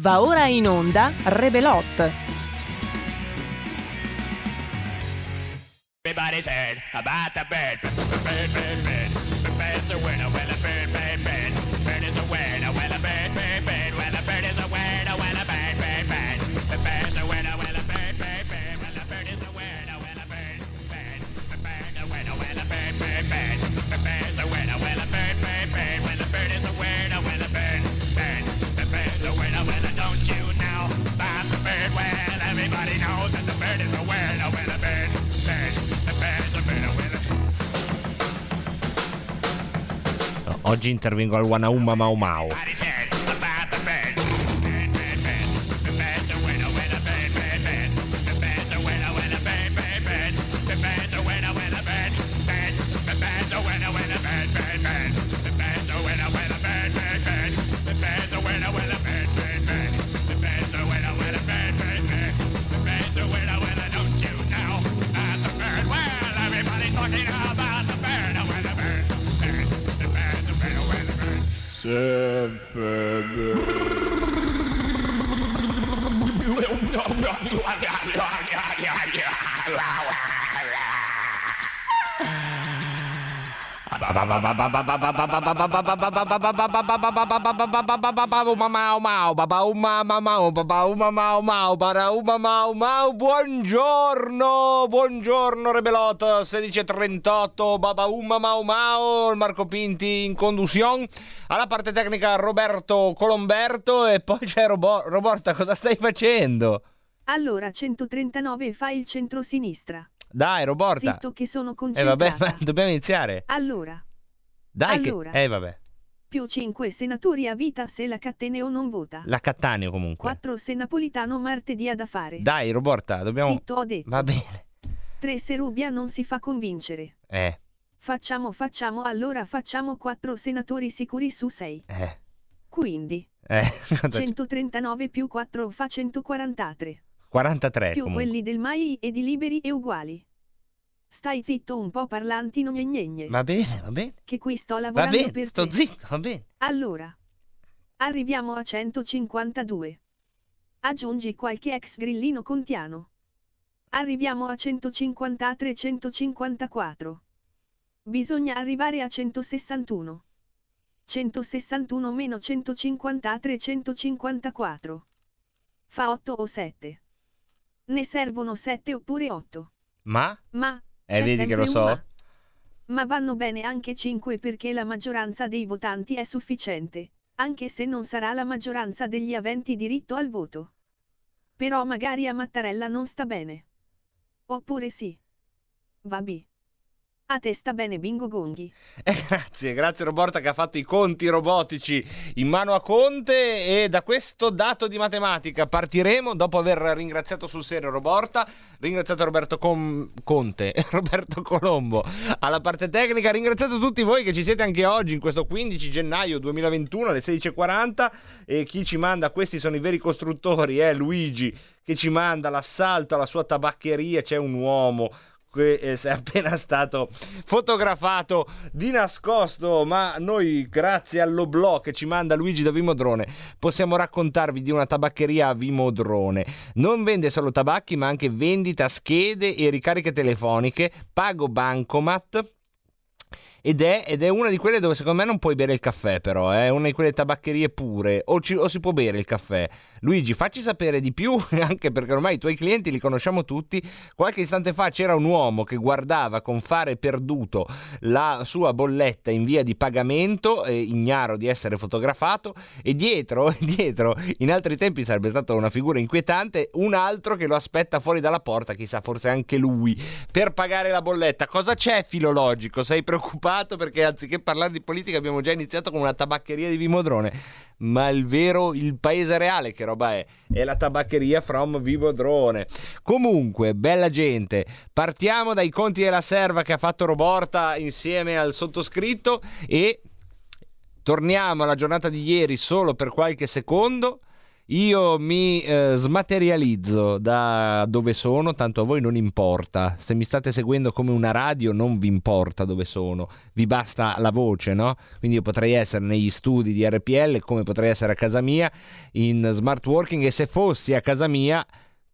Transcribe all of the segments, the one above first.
Va ora in onda Rebelot. Everybody's heard about the bird. Bird, bird, bird. A winner. Well, a bird, bird, bird. Bird Oggi intervengo al Wanauma Mau Mau. Bird. Buongiorno, buongiorno Rebelot 16.38, Baba Umma Mau Mau, Marco Pinti in conduzione, alla parte tecnica Roberto Colomberto e poi c'è Robo- Roborta, cosa stai facendo? Allora 139 fa il centro-sinistra. Dai Roborta, Zitto che sono eh concentrata. vabbè, ma dobbiamo iniziare, Allora, dai Allora. che, eh vabbè, più 5 senatori a vita se la Catteneo non vota. la Cattaneo comunque, 4 se Napolitano martedì ha da fare. dai Roborta, dobbiamo, Zitto ho detto. va bene, 3 se Rubia non si fa convincere. eh, Facciamo facciamo allora facciamo 4 senatori sicuri su 6. eh, Quindi, eh, 139 più 4 fa 143. 43 più comunque. quelli del MAI e di Liberi e uguali. Stai zitto un po' parlanti non gnegne, Va bene, va bene. che qui sto Va lavorando bene, per sto te. zitto, va bene. Allora, arriviamo a 152. Aggiungi qualche ex grillino contiano. Arriviamo a 153-154. Bisogna arrivare a 161. 161 meno 153-154. Fa 8 o 7. Ne servono 7 oppure 8. Ma? Ma, Eh, vedi che lo so. ma. Ma vanno bene anche 5 perché la maggioranza dei votanti è sufficiente, anche se non sarà la maggioranza degli aventi diritto al voto. Però magari a Mattarella non sta bene. Oppure sì. Vabbè. A te sta bene Bingo Gonghi. Eh, grazie, grazie Roborta che ha fatto i conti robotici in mano a Conte e da questo dato di matematica partiremo dopo aver ringraziato sul serio Roborta, ringraziato Roberto Com- Conte, Roberto Colombo alla parte tecnica, ringraziato tutti voi che ci siete anche oggi in questo 15 gennaio 2021 alle 16.40 e chi ci manda, questi sono i veri costruttori, eh, Luigi che ci manda l'assalto alla sua tabaccheria, c'è un uomo che è appena stato fotografato di nascosto, ma noi grazie all'oblò che ci manda Luigi da Vimodrone possiamo raccontarvi di una tabaccheria a Vimodrone. Non vende solo tabacchi, ma anche vendita schede e ricariche telefoniche, pago bancomat. Ed è, ed è una di quelle dove secondo me non puoi bere il caffè, però eh, è una di quelle tabaccherie pure, o, ci- o si può bere il caffè. Luigi, facci sapere di più, anche perché ormai i tuoi clienti li conosciamo tutti. Qualche istante fa c'era un uomo che guardava con fare perduto la sua bolletta in via di pagamento, eh, ignaro di essere fotografato, e dietro, dietro, in altri tempi sarebbe stata una figura inquietante, un altro che lo aspetta fuori dalla porta, chissà, forse anche lui, per pagare la bolletta. Cosa c'è filologico? Sei preoccupato perché anziché parlare di politica abbiamo già iniziato con una tabaccheria di Vimodrone? Ma il vero, il paese reale che roba è? È la tabaccheria from Vimodrone. Comunque, bella gente, partiamo dai conti della serva che ha fatto Roborta insieme al sottoscritto e torniamo alla giornata di ieri solo per qualche secondo io mi eh, smaterializzo da dove sono, tanto a voi non importa. Se mi state seguendo come una radio non vi importa dove sono, vi basta la voce, no? Quindi io potrei essere negli studi di RPL come potrei essere a casa mia in smart working e se fossi a casa mia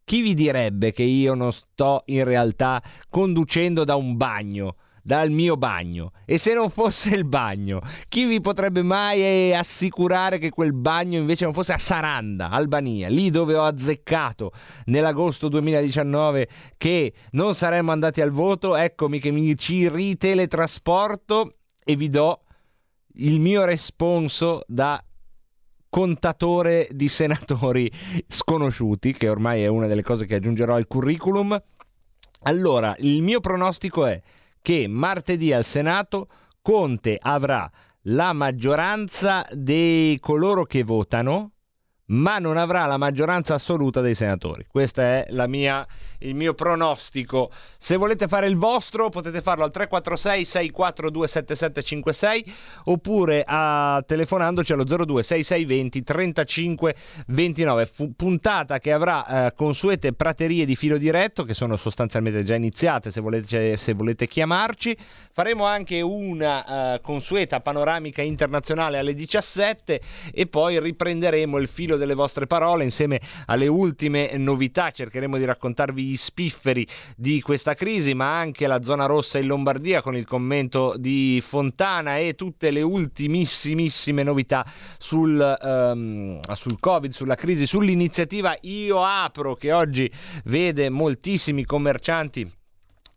chi vi direbbe che io non sto in realtà conducendo da un bagno? Dal mio bagno. E se non fosse il bagno, chi vi potrebbe mai eh, assicurare che quel bagno invece non fosse a Saranda, Albania, lì dove ho azzeccato nell'agosto 2019 che non saremmo andati al voto? Eccomi che mi ci riteletrasporto e vi do il mio responso da contatore di senatori sconosciuti, che ormai è una delle cose che aggiungerò al curriculum. Allora, il mio pronostico è che martedì al Senato Conte avrà la maggioranza di coloro che votano ma non avrà la maggioranza assoluta dei senatori. Questo è mia, il mio pronostico. Se volete fare il vostro potete farlo al 346 642 7756 oppure a, telefonandoci allo 02 6620 35 29. Fu, puntata che avrà eh, consuete praterie di filo diretto che sono sostanzialmente già iniziate se volete, se volete chiamarci. Faremo anche una eh, consueta panoramica internazionale alle 17 e poi riprenderemo il filo delle vostre parole insieme alle ultime novità. Cercheremo di raccontarvi gli spifferi di questa crisi, ma anche la zona rossa in Lombardia con il commento di Fontana e tutte le ultimissimissime novità sul, um, sul Covid, sulla crisi, sull'iniziativa Io Apro che oggi vede moltissimi commercianti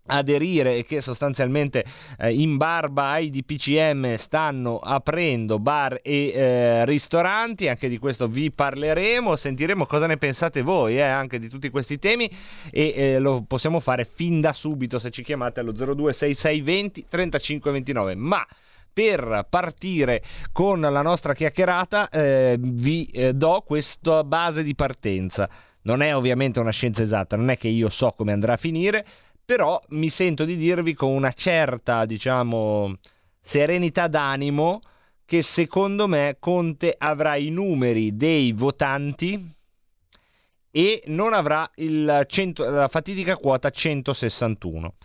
aderire e che sostanzialmente eh, in barba ai DPCM stanno aprendo bar e eh, ristoranti. Anche di questo vi parleremo sentiremo cosa ne pensate voi eh, anche di tutti questi temi. E eh, lo possiamo fare fin da subito se ci chiamate allo 026620 3529 ma per partire con la nostra chiacchierata eh, vi eh, do questa base di partenza. Non è ovviamente una scienza esatta non è che io so come andrà a finire però mi sento di dirvi con una certa, diciamo, serenità d'animo che secondo me Conte avrà i numeri dei votanti e non avrà 100, la fatidica quota 161.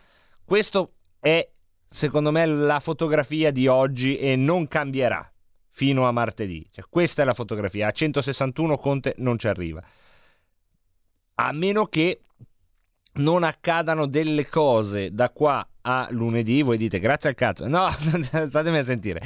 Questo è secondo me la fotografia di oggi e non cambierà fino a martedì. Cioè, questa è la fotografia. A 161 Conte non ci arriva. A meno che non accadano delle cose da qua a lunedì, voi dite grazie al cazzo. No, statemi a sentire.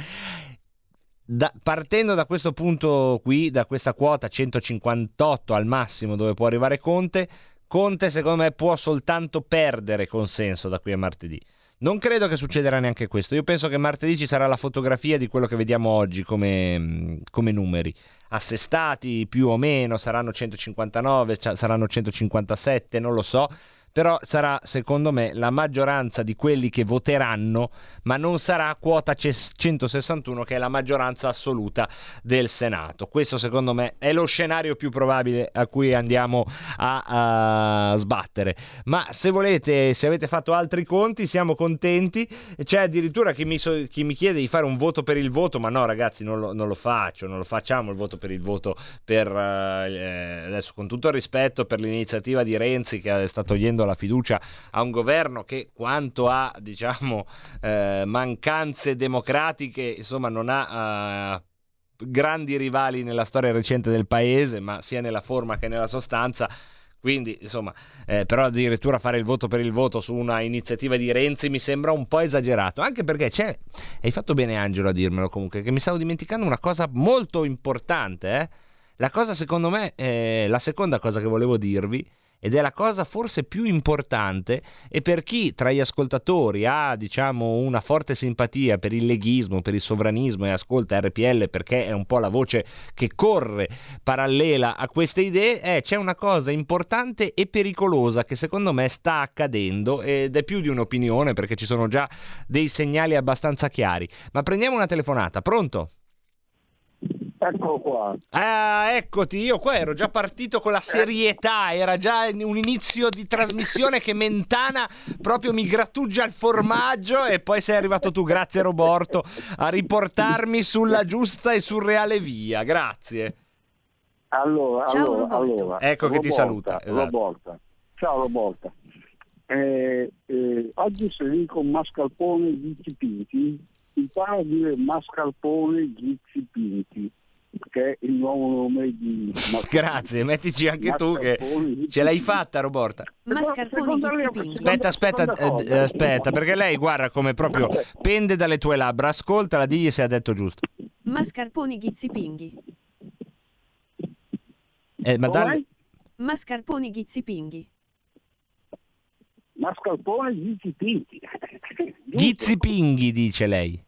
Da, partendo da questo punto qui, da questa quota 158 al massimo dove può arrivare Conte, Conte secondo me può soltanto perdere consenso da qui a martedì. Non credo che succederà neanche questo. Io penso che martedì ci sarà la fotografia di quello che vediamo oggi come, come numeri. Assestati più o meno, saranno 159, saranno 157, non lo so però sarà secondo me la maggioranza di quelli che voteranno, ma non sarà quota 161 che è la maggioranza assoluta del Senato. Questo secondo me è lo scenario più probabile a cui andiamo a, a sbattere. Ma se volete, se avete fatto altri conti, siamo contenti. C'è addirittura chi mi, so, chi mi chiede di fare un voto per il voto, ma no ragazzi non lo, non lo faccio, non lo facciamo il voto per il voto per, eh, adesso con tutto il rispetto per l'iniziativa di Renzi che sta togliendo la fiducia a un governo che quanto a diciamo, eh, mancanze democratiche insomma non ha... Uh, grandi rivali nella storia recente del paese, ma sia nella forma che nella sostanza. Quindi, insomma, eh, però addirittura fare il voto per il voto su una iniziativa di Renzi mi sembra un po' esagerato. Anche perché c'è, hai fatto bene Angelo a dirmelo comunque, che mi stavo dimenticando una cosa molto importante. Eh? La cosa, secondo me, eh, la seconda cosa che volevo dirvi ed è la cosa forse più importante e per chi tra gli ascoltatori ha diciamo una forte simpatia per il leghismo, per il sovranismo e ascolta RPL perché è un po' la voce che corre parallela a queste idee, eh, c'è una cosa importante e pericolosa che secondo me sta accadendo ed è più di un'opinione perché ci sono già dei segnali abbastanza chiari. Ma prendiamo una telefonata, pronto? Eccolo qua. Ah, eccoti, io qua ero già partito con la serietà, era già un inizio di trasmissione che Mentana proprio mi grattugia il formaggio e poi sei arrivato tu, grazie Roborto, a riportarmi sulla giusta e surreale via, grazie. Allora, Ciao, allora, Roberto. allora. Ecco che ti Roborta, saluta, esatto. Roborta. Ciao Roborta. Eh, eh, oggi se dico mascarpone Gizzi Pinti, impara a dire mascarpone Gizzi Pinti, che è il nuovo nome di... Grazie, mettici anche tu che ce l'hai fatta, Roborta. Pinti. Aspetta, aspetta, eh, eh, aspetta, perché lei guarda come proprio pende dalle tue labbra. Ascoltala, digli se ha detto giusto. Mascarpone Ghizzi Pinghi. Eh, ma Come? dalle- Mascarpone Ghizzi Pinghi. Mascarpone Gizzi Pinti. Ghizzi Pinghi, dice lei.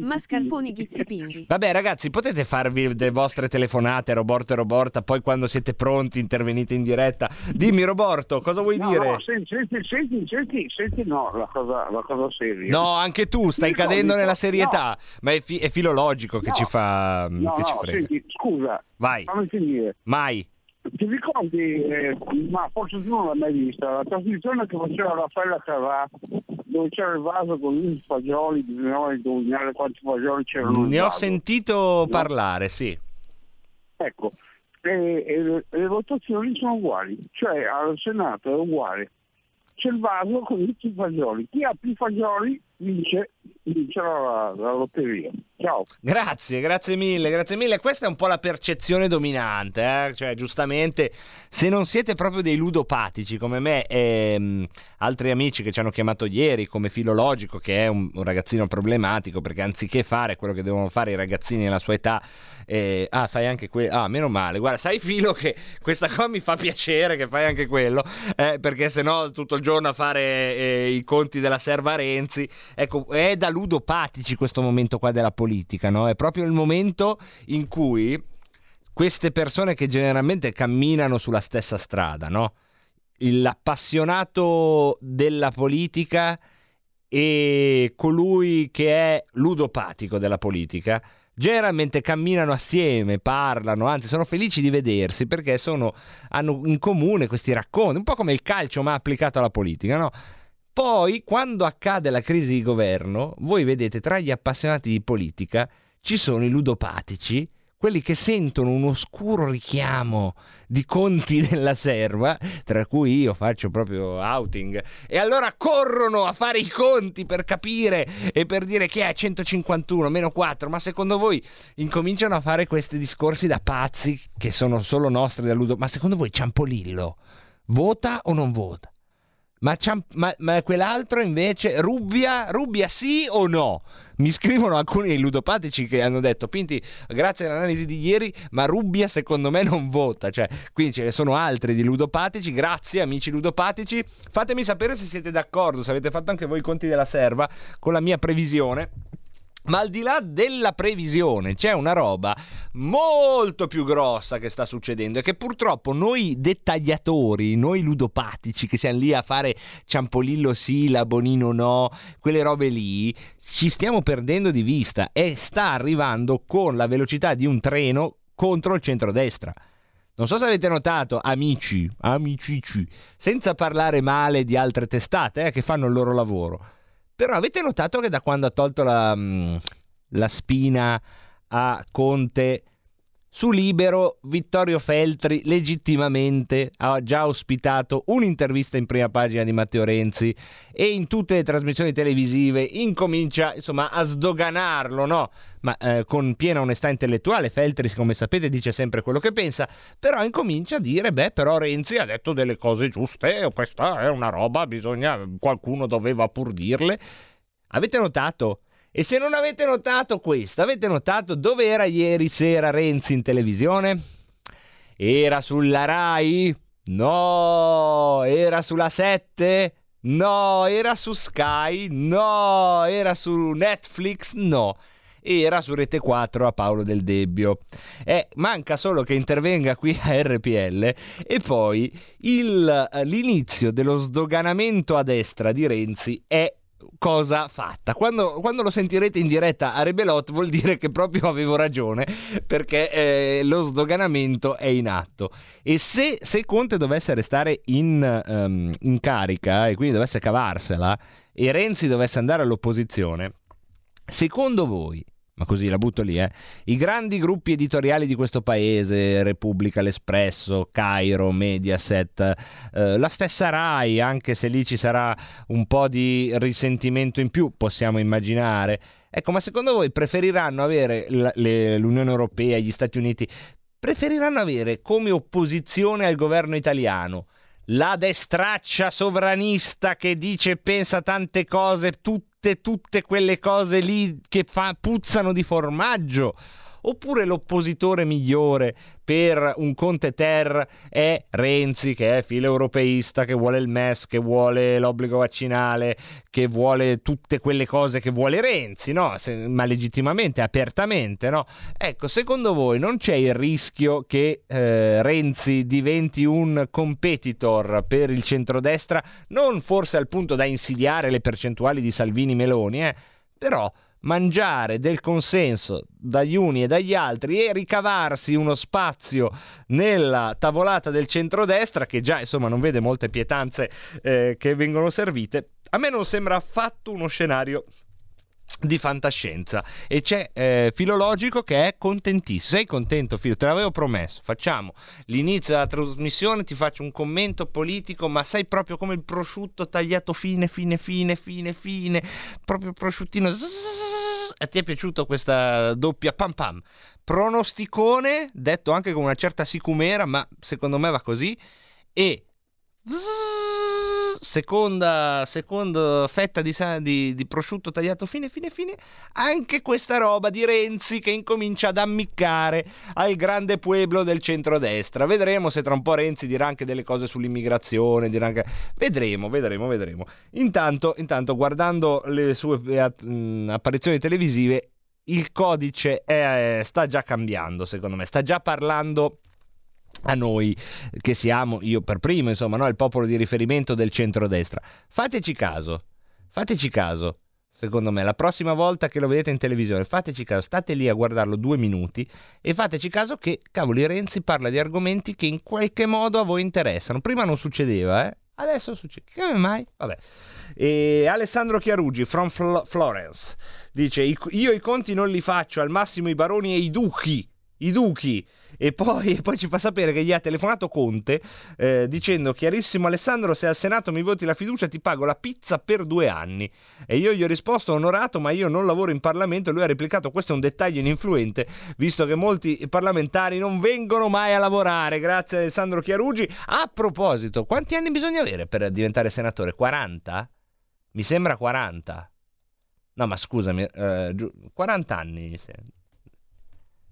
Mascarpone Ghizzi Pinghi. Vabbè, ragazzi, potete farvi le vostre telefonate, Roborto e Roborta, poi quando siete pronti intervenite in diretta. Dimmi, Roborto, cosa vuoi No, dire? no, senti, senti, senti, senti, senti, no, la cosa, la cosa seria. No, anche tu stai Dico, cadendo dico, nella serietà, ma è, fi- è filologico che No. ci fa No, che ci no, frega. senti, scusa, Vai, fammi finire. mai. Ti ricordi, eh, ma forse tu non l'hai mai vista, la trasmissione che faceva Raffaella Carrà, dove c'era il vaso con i fagioli, bisognava indovinare quanti fagioli c'erano Ne ho vaso. sentito parlare, sì. Ecco, e, e le, le votazioni sono uguali, cioè al Senato è uguale. C'è il vaso con tutti i fagioli. Chi ha più fagioli vince, vince la, la lotteria. Ciao. Grazie, grazie mille, grazie mille. Questa è un po' la percezione dominante, eh? cioè giustamente se non siete proprio dei ludopatici come me e mh, altri amici che ci hanno chiamato ieri come filologico che è un, un ragazzino problematico perché anziché fare quello che devono fare i ragazzini nella sua età, eh, ah fai anche quello, ah meno male, guarda sai filo che questa qua mi fa piacere che fai anche quello eh, perché sennò tutto il giorno a fare eh, i conti della serva Renzi, ecco è da ludopatici questo momento qua della politica, no? È proprio il momento in cui queste persone che generalmente camminano sulla stessa strada, no? L'appassionato della politica e colui che è ludopatico della politica generalmente camminano assieme, parlano, anzi sono felici di vedersi perché sono, hanno in comune questi racconti, un po' come il calcio ma applicato alla politica, no? Poi, quando accade la crisi di governo, voi vedete tra gli appassionati di politica ci sono i ludopatici, quelli che sentono un oscuro richiamo di conti della serva, tra cui io faccio proprio outing, e allora corrono a fare i conti per capire e per dire che è 151 meno 4, ma secondo voi incominciano a fare questi discorsi da pazzi che sono solo nostri da ludo, ma secondo voi Ciampolillo vota o non vota? Ma, ma- ma quell'altro invece, Rubbia, Rubbia sì o no? Mi scrivono alcuni ludopatici che hanno detto, Pinti, grazie all'analisi di ieri, ma Rubbia secondo me non vota. Cioè, quindi ce ne sono altri di ludopatici, grazie amici ludopatici. Fatemi sapere se siete d'accordo, se avete fatto anche voi i conti della serva con la mia previsione. Ma al di là della previsione c'è una roba molto più grossa che sta succedendo e che purtroppo noi dettagliatori, noi ludopatici che siamo lì a fare Ciampolillo sì, la Bonino no, quelle robe lì, ci stiamo perdendo di vista e sta arrivando con la velocità di un treno contro il centrodestra. Non so se avete notato, amici, amicici, senza parlare male di altre testate eh, che fanno il loro lavoro. Però avete notato che da quando ha tolto la, mm, la spina a Conte su Libero, Vittorio Feltri legittimamente ha già ospitato un'intervista in prima pagina di Matteo Renzi e in tutte le trasmissioni televisive incomincia insomma a sdoganarlo, no? Ma eh, con piena onestà intellettuale Feltri, come sapete, dice sempre quello che pensa, però incomincia a dire, beh, però Renzi ha detto delle cose giuste, questa è una roba, bisogna, qualcuno doveva pur dirle. Avete notato? E se non avete notato questo, avete notato dove era ieri sera Renzi in televisione? Era sulla Rai? No, era sulla 7? No, era su Sky? No, era su Netflix? No. Era su Rete 4 a Paolo Del Debbio. Eh, manca solo che intervenga qui a RPL e poi il- l'inizio dello sdoganamento a destra di Renzi è cosa fatta. Quando, quando lo sentirete in diretta a Rebelot vuol dire che proprio avevo ragione perché eh, lo sdoganamento è in atto. E se, se Conte dovesse restare in, ehm, in carica e quindi dovesse cavarsela e Renzi dovesse andare all'opposizione, secondo voi ma così la butto lì, eh. I grandi gruppi editoriali di questo paese, Repubblica, L'Espresso, Cairo, Mediaset, eh, la stessa RAI, anche se lì ci sarà un po' di risentimento in più, possiamo immaginare. Ecco, ma secondo voi preferiranno avere l- le- l'Unione Europea, gli Stati Uniti, preferiranno avere come opposizione al governo italiano la destraccia sovranista che dice e pensa tante cose, tutte, tutte quelle cose lì che fa, puzzano di formaggio? Oppure l'oppositore migliore per un Conte Ter è Renzi, che è filo europeista, che vuole il MES, che vuole l'obbligo vaccinale, che vuole tutte quelle cose che vuole Renzi, no? Se, ma legittimamente, apertamente, no? Ecco, secondo voi non c'è il rischio che eh, Renzi diventi un competitor per il centrodestra, non forse al punto da insidiare le percentuali di Salvini-Meloni, eh? però mangiare del consenso dagli uni e dagli altri e ricavarsi uno spazio nella tavolata del centrodestra che già insomma non vede molte pietanze eh, che vengono servite a me non sembra affatto uno scenario di fantascienza. E c'è eh, Filologico che è contentissimo. Sei contento Filo? te l'avevo promesso. Facciamo l'inizio della trasmissione ti faccio un commento politico ma sei proprio come il prosciutto tagliato fine fine fine fine fine proprio prosciuttino. E ti è piaciuta questa doppia pam pam? Pronosticone detto anche con una certa sicumera ma secondo me va così e seconda, seconda fetta di, di, di, prosciutto tagliato fine fine fine anche questa roba di Renzi che incomincia ad ammiccare al grande pueblo del centrodestra vedremo se tra un po' Renzi dirà anche delle cose sull'immigrazione anche... vedremo vedremo vedremo intanto, intanto guardando le sue apparizioni televisive il codice è, sta già cambiando secondo me sta già parlando a noi che siamo, io per primo, insomma, no? il popolo di riferimento del centrodestra. Fateci caso, fateci caso, secondo me, la prossima volta che lo vedete in televisione, fateci caso, state lì a guardarlo due minuti e fateci caso che, cavoli, Renzi parla di argomenti che in qualche modo a voi interessano. Prima non succedeva, eh? Adesso succede. Come mai? Vabbè. E Alessandro Chiarugi, from Fl- Florence, dice: Io i conti non li faccio, al massimo i baroni e i duchi. I duchi e poi, poi, ci fa sapere che gli ha telefonato Conte eh, dicendo chiarissimo Alessandro se al Senato mi voti la fiducia ti pago la pizza per due anni e io gli ho risposto onorato ma io non lavoro in Parlamento e lui ha replicato questo è un dettaglio ininfluente visto che molti parlamentari non vengono mai a lavorare grazie Alessandro Chiarugi. A proposito quanti anni bisogna avere per diventare senatore? 40? Mi sembra 40 no ma scusami eh, 40 anni mi sembra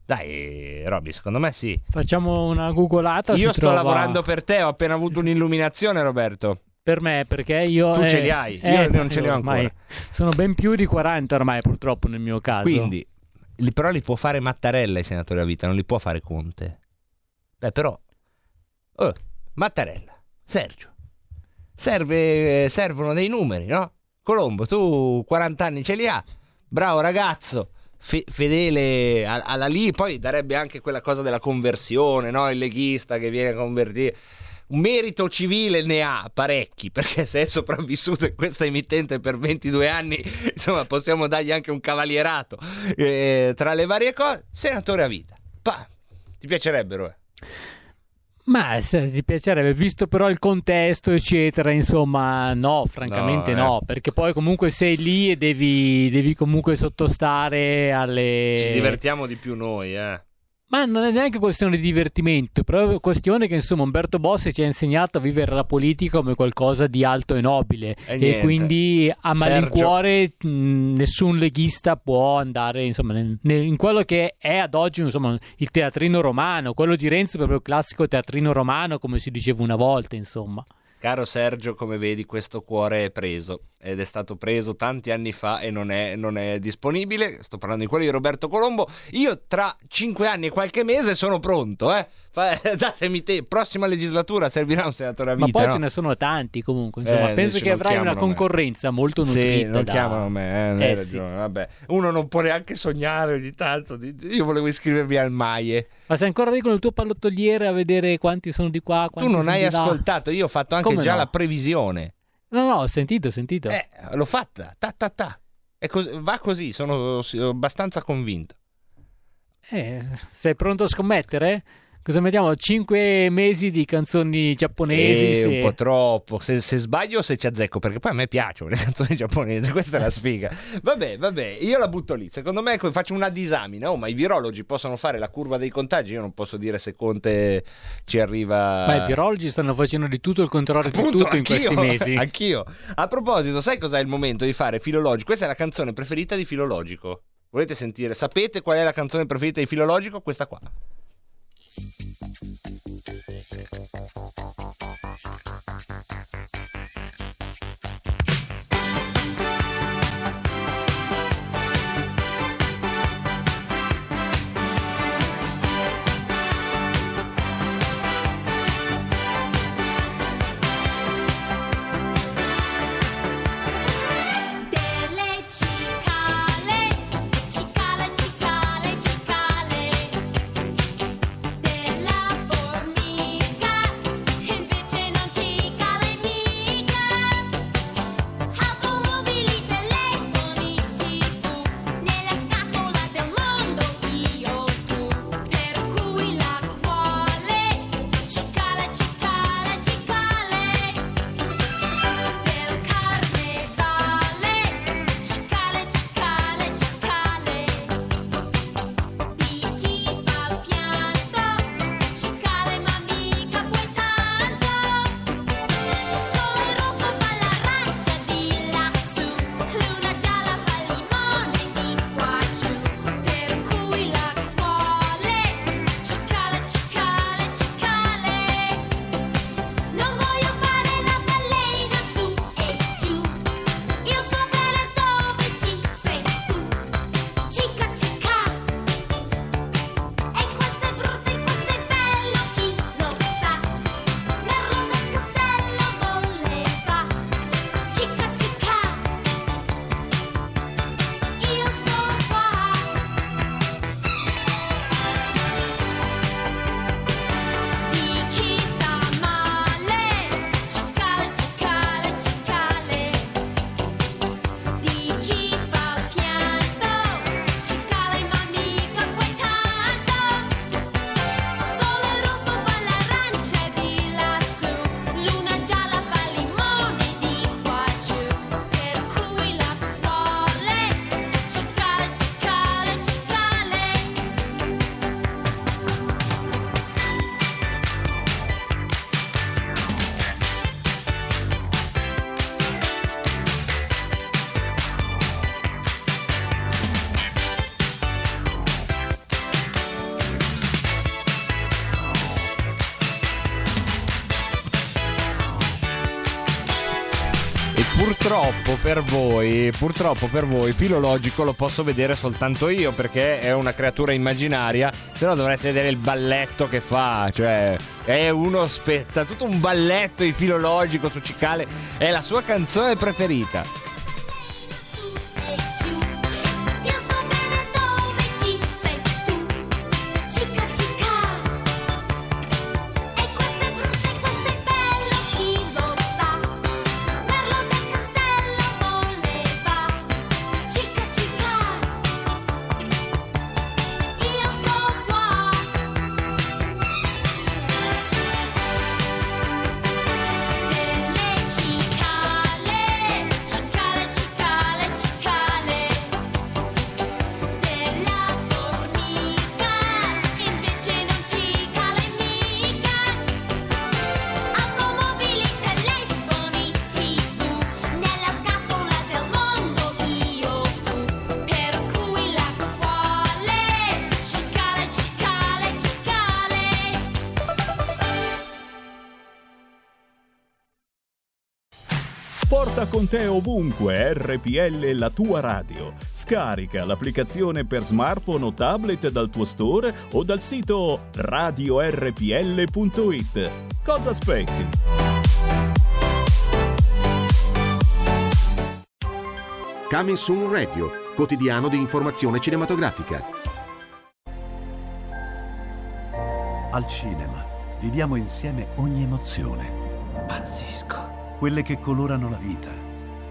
dai, Robby, secondo me sì. Facciamo una googolata. Io sto trova... lavorando per te, ho appena avuto un'illuminazione, Roberto. Per me, perché io. Tu eh, ce li hai, io eh, non ce li ho ormai. ancora. Sono ben più di 40 ormai, purtroppo, nel mio caso. Quindi, li, però li può fare Mattarella i senatori a vita, non li può fare Conte. Beh, però. Oh, Mattarella, Sergio. Serve, servono dei numeri, no? Colombo, tu 40 anni ce li ha. Bravo ragazzo fe- fedele alla lì, poi darebbe anche quella cosa della conversione, no? il leghista che viene a convertire. Un merito civile ne ha parecchi, perché se è sopravvissuto in questa emittente per 22 anni, insomma, possiamo dargli anche un cavalierato. Eh, tra le varie cose, senatore a vita. Pa, ti piacerebbero, eh? Ma se ti piacerebbe, visto però il contesto, eccetera, insomma, no, francamente No, no, eh. perché poi comunque sei lì e devi, devi comunque sottostare alle... Ci divertiamo di più noi, eh. Ma non è neanche questione di divertimento, è questione che insomma Umberto Bossi ci ha insegnato a vivere la politica come qualcosa di alto e nobile. E e, quindi a Sergio- malincuore mh, nessun leghista può andare insomma, nel- nel- in quello che è ad oggi insomma, il teatrino romano, quello di Renzi è proprio il classico teatrino romano come si diceva una volta insomma. Caro Sergio, come vedi, questo cuore è preso ed è stato preso tanti anni fa e non è, non è disponibile. Sto parlando di quello di Roberto Colombo. Io tra cinque anni e qualche mese sono pronto, eh. Fa- datemi te. Prossima legislatura servirà un senatore a Ma vita. poi no? ce ne sono tanti comunque, insomma, Eh, penso che non avrai una chiamano me. concorrenza molto Sì, nutrita. non da- chiamano me, eh, hai Eh, ragione, vabbè. Uno non può neanche sognare ogni tanto. Io volevo iscrivermi al Maie. Ma sei ancora lì con il tuo pallottoliere a vedere quanti sono di qua, Tu non hai di là? ascoltato, io ho fatto anche Come già no? la previsione. No, no, ho sentito, ho sentito. Eh, l'ho fatta, ta ta ta. Cos- va così, sono abbastanza convinto. Eh, sei pronto a scommettere? Cosa mettiamo? 5 mesi di canzoni giapponesi? Eh, se- un po' troppo. Se, se sbaglio, se ci azzecco, perché poi a me piacciono le canzoni giapponesi. Questa è la sfiga. Vabbè, vabbè, io la butto lì. Secondo me faccio una disamina. Oh, ma i virologi possono fare la curva dei contagi. Io non posso dire se Conte ci arriva. Ma i virologi stanno facendo di tutto il contrario di Appunto, tutto in questi mesi. Anch'io. A proposito, sai cos'è il momento di fare filologico? Questa è la canzone preferita di filologico. Volete sentire? Sapete qual è la canzone preferita di filologico? Questa qua. Per voi, purtroppo per voi, filologico lo posso vedere soltanto io perché è una creatura immaginaria, se no dovreste vedere il balletto che fa, cioè è uno spetta, tutto un balletto di filologico su Cicale, è la sua canzone preferita. Ovunque RPL la tua radio. Scarica l'applicazione per smartphone o tablet dal tuo store o dal sito radiorpl.it. Cosa aspetti? Coming Soon Radio, quotidiano di informazione cinematografica. Al cinema viviamo insieme ogni emozione. Pazzesco. Quelle che colorano la vita.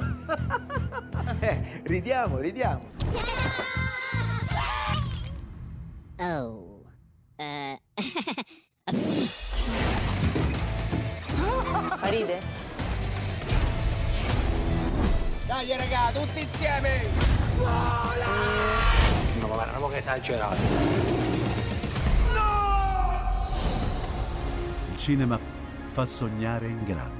Eh, ridiamo, ridiamo. Oh. Eh. Ride? Dai raga, tutti insieme! No, ma guarda, che esagerato. Il cinema fa sognare in grande.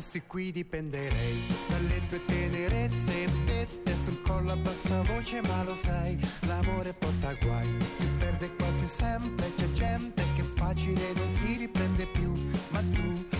Fossi qui dipenderei dalle tue tenerezze. Dette sul collo a bassa voce, ma lo sai, l'amore porta guai, si perde quasi sempre, c'è gente che facile non si riprende più, ma tu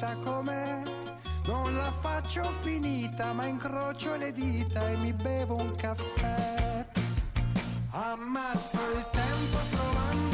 vita com'è. Non la faccio finita, ma incrocio le dita e mi bevo un caffè. Ammazzo il tempo trovando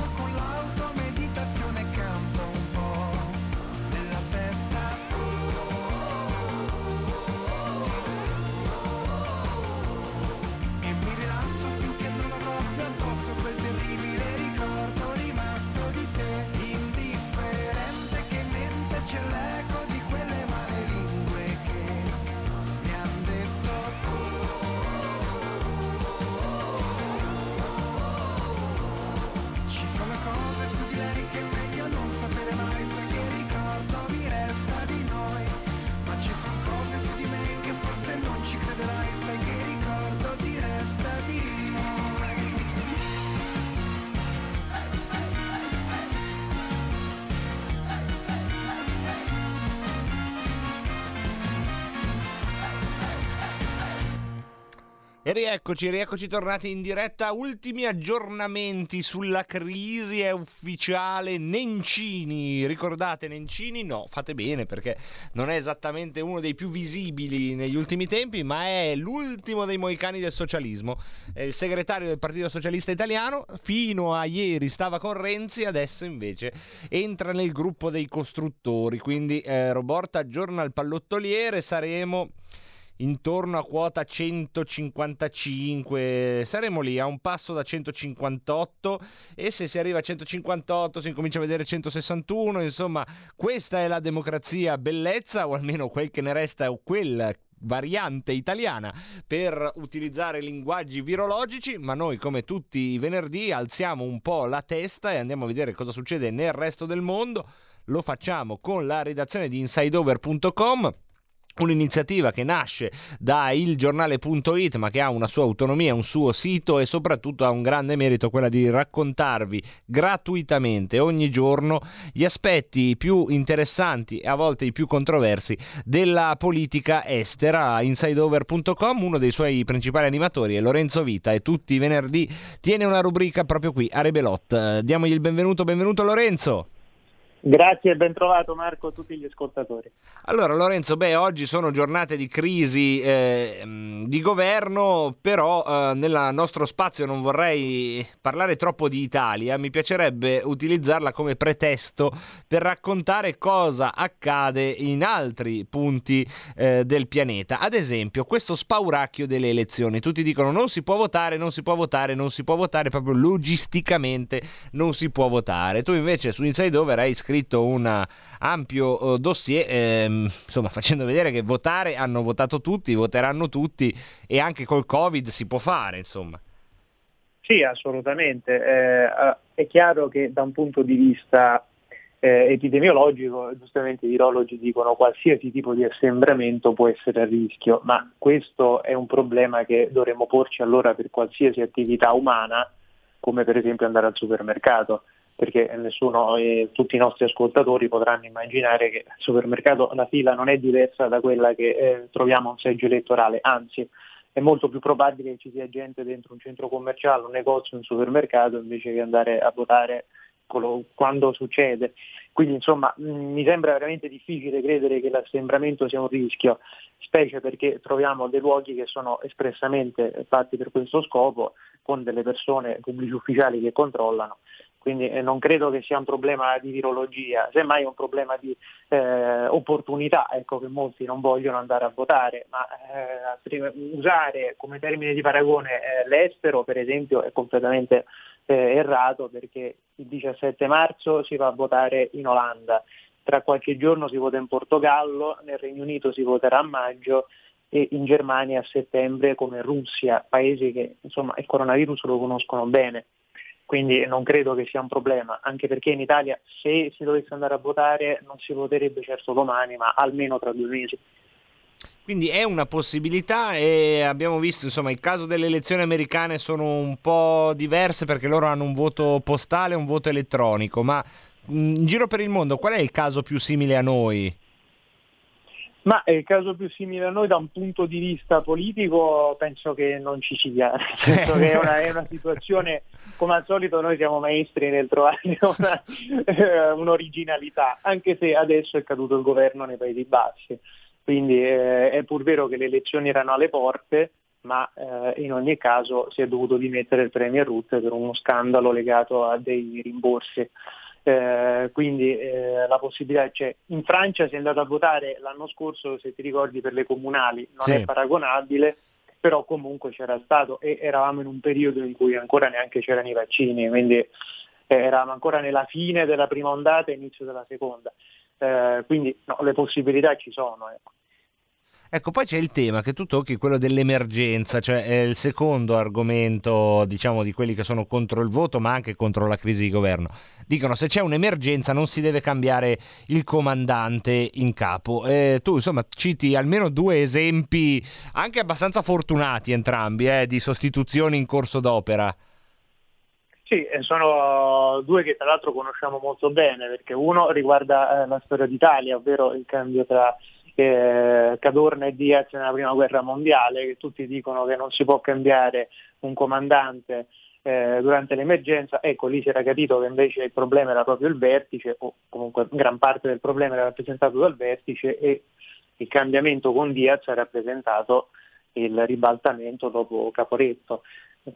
E rieccoci, rieccoci tornati in diretta. Ultimi aggiornamenti sulla crisi è ufficiale Nencini. Ricordate Nencini? No, fate bene perché non è esattamente uno dei più visibili negli ultimi tempi, ma è l'ultimo dei moicani del socialismo. È il segretario del Partito Socialista Italiano. Fino a ieri stava con Renzi, adesso invece entra nel gruppo dei costruttori. Quindi eh, Roborta aggiorna il pallottoliere, saremo intorno a quota 155 saremo lì a un passo da 158 e se si arriva a 158 si incomincia a vedere 161 insomma questa è la democrazia bellezza o almeno quel che ne resta o quella variante italiana per utilizzare linguaggi virologici, ma noi come tutti i venerdì alziamo un po' la testa e andiamo a vedere cosa succede nel resto del mondo. Lo facciamo con la redazione di insideover.com Un'iniziativa che nasce da ilgiornale.it ma che ha una sua autonomia, un suo sito e soprattutto ha un grande merito quella di raccontarvi gratuitamente ogni giorno gli aspetti più interessanti e a volte i più controversi della politica estera. Insideover.com, uno dei suoi principali animatori è Lorenzo Vita e tutti i venerdì tiene una rubrica proprio qui a Rebelot. Diamogli il benvenuto, benvenuto Lorenzo. Grazie e ben trovato Marco a tutti gli ascoltatori. Allora Lorenzo, beh, oggi sono giornate di crisi eh, di governo, però eh, nel nostro spazio non vorrei parlare troppo di Italia, mi piacerebbe utilizzarla come pretesto per raccontare cosa accade in altri punti eh, del pianeta. Ad esempio, questo spauracchio delle elezioni, tutti dicono non si può votare, non si può votare, non si può votare, proprio logisticamente non si può votare. Tu invece su Inside Over hai scritto un ampio uh, dossier, ehm, insomma, facendo vedere che votare hanno votato tutti, voteranno tutti e anche col Covid si può fare, insomma. Sì, assolutamente. Eh, è chiaro che da un punto di vista eh, epidemiologico, giustamente i virologi dicono qualsiasi tipo di assembramento può essere a rischio, ma questo è un problema che dovremmo porci allora per qualsiasi attività umana, come per esempio andare al supermercato perché nessuno, eh, tutti i nostri ascoltatori potranno immaginare che al supermercato la fila non è diversa da quella che eh, troviamo a un seggio elettorale, anzi è molto più probabile che ci sia gente dentro un centro commerciale, un negozio, un supermercato invece che andare a votare quando succede. Quindi insomma mh, mi sembra veramente difficile credere che l'assembramento sia un rischio, specie perché troviamo dei luoghi che sono espressamente fatti per questo scopo, con delle persone pubblici ufficiali che controllano quindi eh, non credo che sia un problema di virologia, semmai è un problema di eh, opportunità, ecco che molti non vogliono andare a votare, ma eh, usare come termine di paragone eh, l'estero per esempio è completamente eh, errato perché il 17 marzo si va a votare in Olanda, tra qualche giorno si vota in Portogallo, nel Regno Unito si voterà a maggio e in Germania a settembre come Russia, paesi che insomma il coronavirus lo conoscono bene quindi non credo che sia un problema, anche perché in Italia se si dovesse andare a votare non si voterebbe certo domani, ma almeno tra due mesi. Quindi è una possibilità e abbiamo visto, insomma, il caso delle elezioni americane sono un po' diverse perché loro hanno un voto postale e un voto elettronico, ma in giro per il mondo qual è il caso più simile a noi? Ma il caso più simile a noi da un punto di vista politico penso che non ci sia, penso che è una, è una situazione, come al solito noi siamo maestri nel trovare una, eh, un'originalità, anche se adesso è caduto il governo nei Paesi Bassi, quindi eh, è pur vero che le elezioni erano alle porte, ma eh, in ogni caso si è dovuto dimettere il Premier Rutte per uno scandalo legato a dei rimborsi. Eh, quindi eh, la possibilità c'è. In Francia si è andato a votare l'anno scorso, se ti ricordi, per le comunali, non Sì. è paragonabile, però comunque c'era stato e eravamo in un periodo in cui ancora neanche c'erano i vaccini, quindi eh, eravamo ancora nella fine della prima ondata e inizio della seconda. Eh, quindi no, le possibilità ci sono. ecco. Ecco, poi c'è il tema che tu tocchi, quello dell'emergenza, cioè è il secondo argomento, diciamo, di quelli che sono contro il voto, ma anche contro la crisi di governo. Dicono se c'è un'emergenza non si deve cambiare il comandante in capo. Eh, tu, insomma, citi almeno due esempi, anche abbastanza fortunati entrambi, eh, di sostituzioni in corso d'opera. Sì, sono due che tra l'altro conosciamo molto bene, perché uno riguarda eh, la storia d'Italia, ovvero il cambio tra eh, Cadorna e Diaz nella prima guerra mondiale, che tutti dicono che non si può cambiare un comandante eh, durante l'emergenza, ecco lì si era capito che invece il problema era proprio il vertice, o comunque gran parte del problema era rappresentato dal vertice e il cambiamento con Diaz ha rappresentato il ribaltamento dopo Caporetto.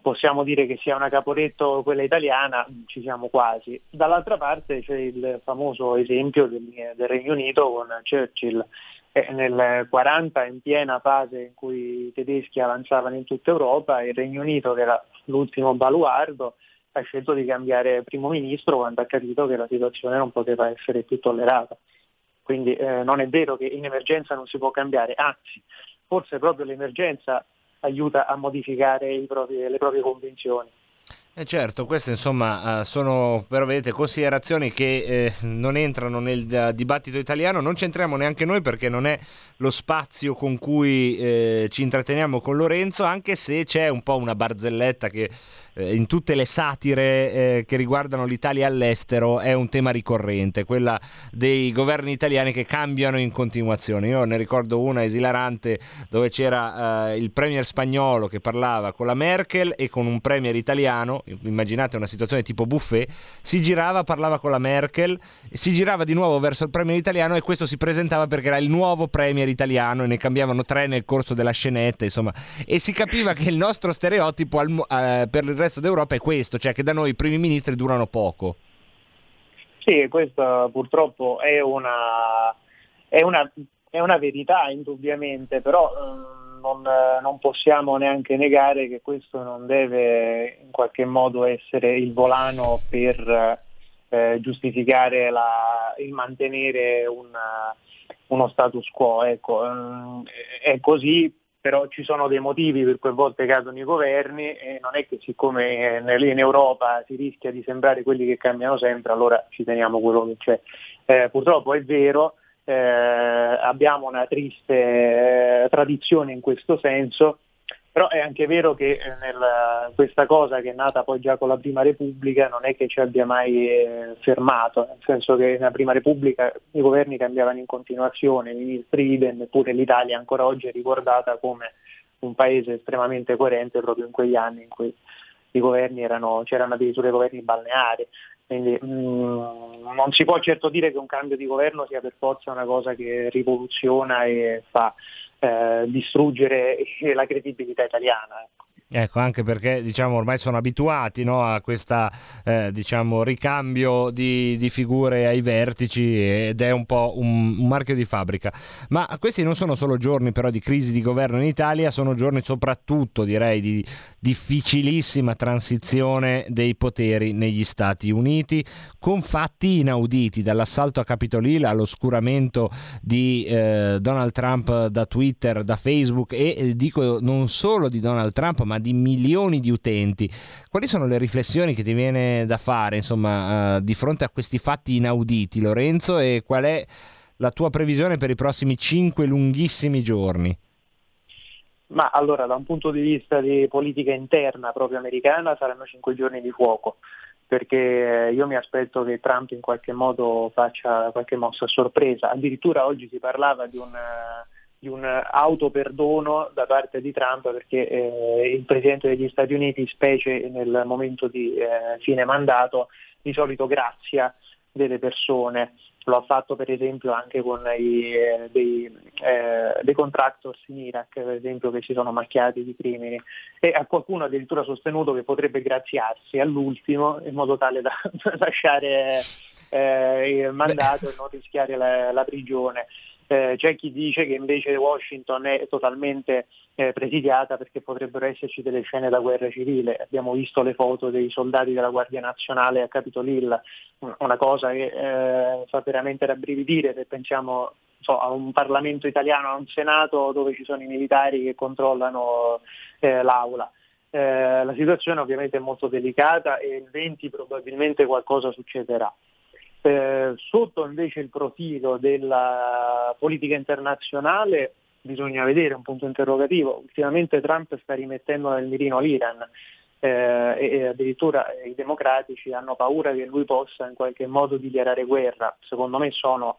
Possiamo dire che sia una Caporetto quella italiana, ci siamo quasi. Dall'altra parte c'è il famoso esempio del, del Regno Unito con Churchill. Eh, nel 40, in piena fase in cui i tedeschi avanzavano in tutta Europa, il Regno Unito, che era l'ultimo baluardo, ha scelto di cambiare primo ministro quando ha capito che la situazione non poteva essere più tollerata. Quindi eh, non è vero che in emergenza non si può cambiare, anzi, forse proprio l'emergenza aiuta a modificare propri- le proprie convinzioni. Eh certo, queste insomma eh, sono però vedete considerazioni che eh, non entrano nel eh, dibattito italiano, non c'entriamo neanche noi perché non è lo spazio con cui eh, ci intratteniamo con Lorenzo, anche se c'è un po' una barzelletta che eh, in tutte le satire eh, che riguardano l'Italia all'estero è un tema ricorrente, quella dei governi italiani che cambiano in continuazione. Io ne ricordo una esilarante dove c'era il premier spagnolo che parlava con la Merkel e con un premier italiano, immaginate una situazione tipo buffet, si girava, parlava con la Merkel, si girava di nuovo verso il premier italiano e questo si presentava perché era il nuovo premier italiano e ne cambiavano tre nel corso della scenetta, insomma, e si capiva che il nostro stereotipo al eh, per il resto d'Europa è questo, cioè che da noi i primi ministri durano poco. Sì, questa purtroppo è una, è una, è una verità indubbiamente, però eh, non, eh, non possiamo neanche negare che questo non deve in qualche modo essere il volano per eh, giustificare la- il mantenere una- uno status quo. Ecco, ehm, è così, però ci sono dei motivi per cui a volte cadono i governi e non è che siccome in Europa si rischia di sembrare quelli che cambiano sempre, allora ci teniamo quello che c'è. Eh, purtroppo è vero, eh, abbiamo una triste eh, tradizione in questo senso, però è anche vero che eh, nel- questa cosa che è nata poi già con la Prima Repubblica non è che ci abbia mai eh, fermato, nel senso che nella Prima Repubblica i governi cambiavano in continuazione, i ministri eppure l'Italia ancora oggi è ricordata come un paese estremamente coerente proprio in quegli anni in cui i governi erano, c'erano addirittura i governi balneari. Quindi mm, non si può certo dire che un cambio di governo sia per forza una cosa che rivoluziona e fa eh, distruggere la credibilità italiana. ecco. Ecco, anche perché diciamo ormai sono abituati no, a questo diciamo, ricambio di, di figure ai vertici ed è un po' un, un marchio di fabbrica. Ma questi non sono solo giorni però di crisi di governo in Italia, sono giorni soprattutto direi di difficilissima transizione dei poteri negli Stati Uniti, con fatti inauditi, dall'assalto a Capitol Hill all'oscuramento di eh, Donald Trump da Twitter, da Facebook e eh, dico non solo di Donald Trump ma di milioni di utenti. Quali sono le riflessioni che ti viene da fare insomma eh, di fronte a questi fatti inauditi Lorenzo e qual è la tua previsione per i prossimi cinque lunghissimi giorni? Ma allora, da un punto di vista di politica interna proprio americana, saranno cinque giorni di fuoco, perché io mi aspetto che Trump in qualche modo faccia qualche mossa a sorpresa. Addirittura oggi si parlava di un, eh, di un autoperdono da parte di Trump perché eh, il Presidente degli Stati Uniti, specie nel momento di eh, fine mandato, di solito grazia delle persone. Lo ha fatto per esempio anche con i, eh, dei, eh, dei contractors in Iraq, per esempio, che si sono macchiati di crimini. E a qualcuno addirittura sostenuto che potrebbe graziarsi all'ultimo in modo tale da lasciare eh, il mandato e non rischiare la, la prigione. Eh, c'è chi dice che invece Washington è totalmente eh, presidiata perché potrebbero esserci delle scene da guerra civile. Abbiamo visto le foto dei soldati della Guardia Nazionale a Capitol Hill, una cosa che eh, fa veramente rabbrividire se pensiamo so, a un Parlamento italiano, a un Senato dove ci sono i militari che controllano eh, l'aula. Eh, la situazione ovviamente è molto delicata e il 20 probabilmente qualcosa succederà. Eh, sotto invece il profilo della politica internazionale bisogna vedere un punto interrogativo. Ultimamente Trump sta rimettendo nel mirino l'Iran eh, e, addirittura i democratici hanno paura che lui possa in qualche modo dichiarare guerra. Secondo me sono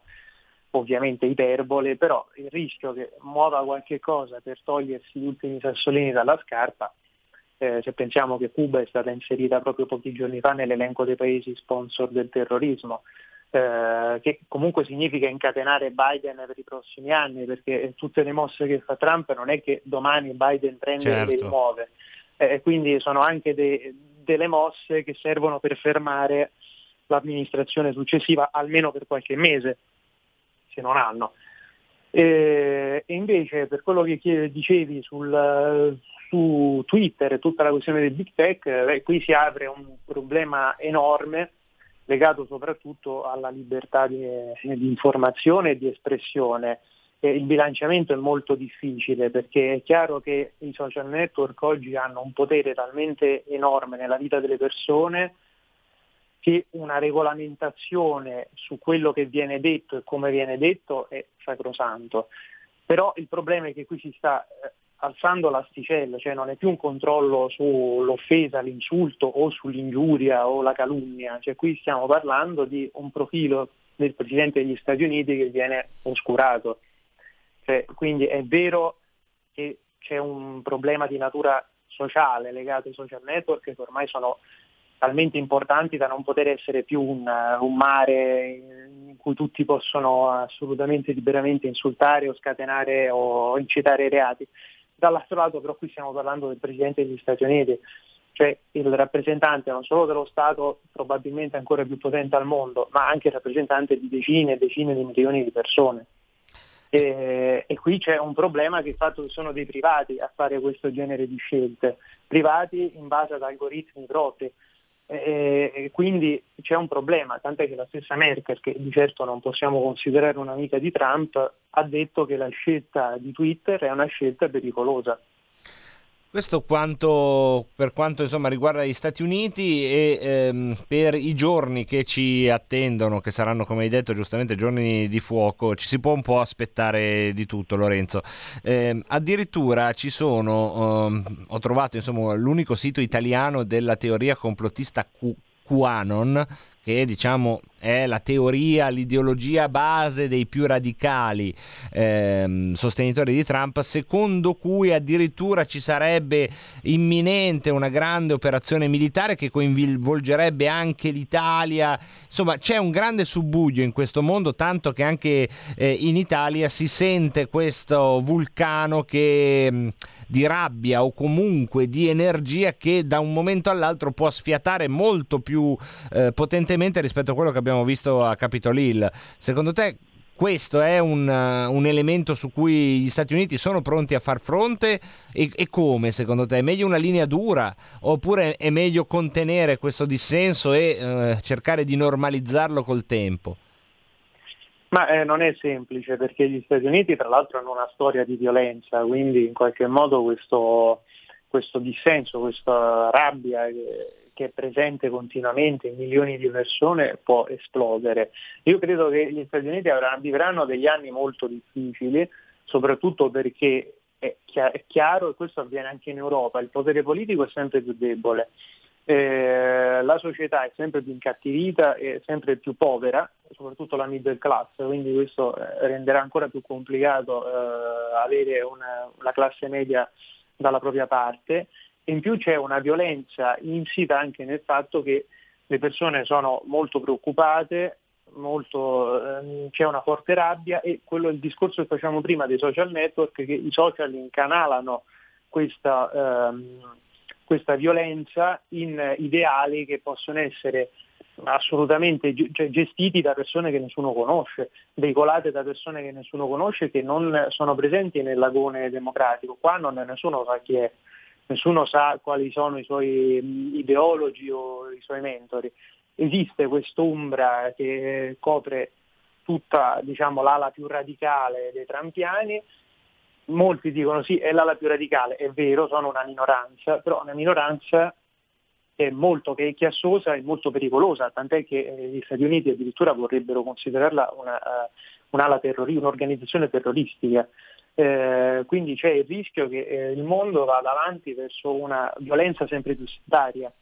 ovviamente iperbole, però il rischio che muova qualche cosa per togliersi gli ultimi sassolini dalla scarpa, eh, se pensiamo che Cuba è stata inserita proprio pochi giorni fa nell'elenco dei paesi sponsor del terrorismo, eh, che comunque significa incatenare Biden per i prossimi anni, perché tutte le mosse che fa Trump non è che domani Biden prende e le Certo. rimuove, Eh, quindi sono anche de- delle mosse che servono per fermare l'amministrazione successiva almeno per qualche mese, se non anno. E, e invece per quello che dicevi sul, su Twitter e tutta la questione del big tech, eh, beh, qui si apre un problema enorme legato soprattutto alla libertà di, di informazione e di espressione. E il bilanciamento è molto difficile perché è chiaro che i social network oggi hanno un potere talmente enorme nella vita delle persone che una regolamentazione su quello che viene detto e come viene detto è sacrosanto. Però il problema è che qui si sta eh, alzando l'asticella, cioè non è più un controllo sull'offesa, l'insulto o sull'ingiuria o la calunnia, cioè qui stiamo parlando di un profilo del Presidente degli Stati Uniti che viene oscurato. Cioè, quindi è vero che c'è un problema di natura sociale legato ai social network che ormai sono talmente importanti da non poter essere più un, un mare in cui tutti possono assolutamente liberamente insultare o scatenare o incitare reati. Dall'altro lato però qui stiamo parlando del Presidente degli Stati Uniti, cioè il rappresentante non solo dello Stato probabilmente ancora più potente al mondo, ma anche il rappresentante di decine e decine di milioni di persone. E, e qui c'è un problema che il fatto che sono dei privati a fare questo genere di scelte, privati in base ad algoritmi propri. E, e quindi c'è un problema, tant'è che la stessa Merkel, che di certo non possiamo considerare un'amica di Trump, ha detto che la scelta di Twitter è una scelta pericolosa. Questo quanto, per quanto insomma, riguarda gli Stati Uniti e ehm, per i giorni che ci attendono, che saranno come hai detto giustamente giorni di fuoco, ci si può un po' aspettare di tutto Lorenzo. Ehm, addirittura ci sono, ehm, ho trovato insomma, l'unico sito italiano della teoria complottista Q- QAnon, che diciamo è la teoria, l'ideologia base dei più radicali ehm, sostenitori di Trump, secondo cui addirittura ci sarebbe imminente una grande operazione militare che coinvolgerebbe anche l'Italia. Insomma, c'è un grande subbuglio in questo mondo, tanto che anche eh, in Italia si sente questo vulcano che mh, di rabbia o comunque di energia che da un momento all'altro può sfiatare molto più eh, potentemente rispetto a quello che abbiamo visto a Capitol Hill. Secondo te questo è un, uh, un, elemento su cui gli Stati Uniti sono pronti a far fronte e, e, come secondo te? È meglio una linea dura oppure è meglio contenere questo dissenso e uh, cercare di normalizzarlo col tempo? Ma eh, non è semplice perché gli Stati Uniti tra l'altro hanno una storia di violenza, quindi in qualche modo questo, questo dissenso, questa rabbia che, che è presente continuamente in milioni di persone può esplodere. Io credo che gli Stati Uniti avranno, vivranno degli anni molto difficili, soprattutto perché è, chiaro, e questo avviene anche in Europa, il potere politico è sempre più debole. Eh, la società è sempre più incattivita e sempre più povera, soprattutto la middle class, quindi questo eh, renderà ancora più complicato eh, avere una, una classe media dalla propria parte in più c'è una violenza insita anche nel fatto che le persone sono molto preoccupate, molto, ehm, c'è una forte rabbia e quello il discorso che facciamo prima dei social network, che i social incanalano questa, ehm, questa violenza in ideali che possono essere assolutamente cioè, gestiti da persone che nessuno conosce, veicolate da persone che nessuno conosce, che non sono presenti nell'agone democratico. Qua non nessuno sa chi è nessuno sa quali sono i suoi ideologi o i suoi mentori. Esiste quest'ombra che copre tutta diciamo, l'ala più radicale dei trampiani. Molti dicono sì, è l'ala più radicale, è vero, sono una minoranza, però una minoranza è molto che è chiassosa e molto pericolosa, tant'è che gli Stati Uniti addirittura vorrebbero considerarla una, uh, un'ala terrori- un'organizzazione terroristica. Eh, quindi c'è il rischio che eh, il mondo vada avanti verso una violenza sempre più settaria.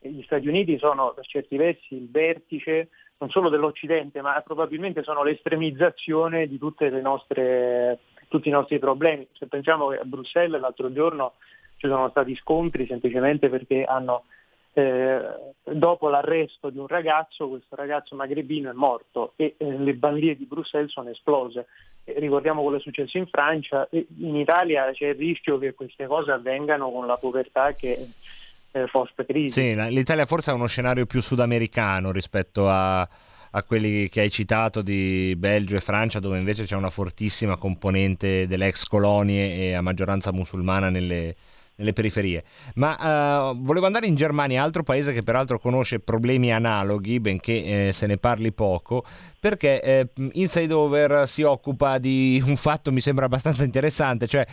Gli Stati Uniti sono per certi versi il vertice non solo dell'Occidente, ma probabilmente sono l'estremizzazione di nostre, tutti i nostri problemi. Se pensiamo che a Bruxelles l'altro giorno ci sono stati scontri semplicemente perché hanno, eh, dopo l'arresto di un ragazzo, questo ragazzo magrebino è morto e eh, le bandiere di Bruxelles sono esplose. E ricordiamo quello è successo in Francia, in Italia c'è il rischio che queste cose avvengano con la povertà che eh, post-crisi. Sì, la- l'Italia forse ha uno scenario più sudamericano rispetto a, a quelli che hai citato di Belgio e Francia, dove invece c'è una fortissima componente delle ex colonie e a maggioranza musulmana nelle, nelle periferie. Ma eh, volevo andare in Germania, altro paese che peraltro conosce problemi analoghi, benché eh, se ne parli poco, perché eh, Inside Over si occupa di un fatto mi sembra abbastanza interessante, cioè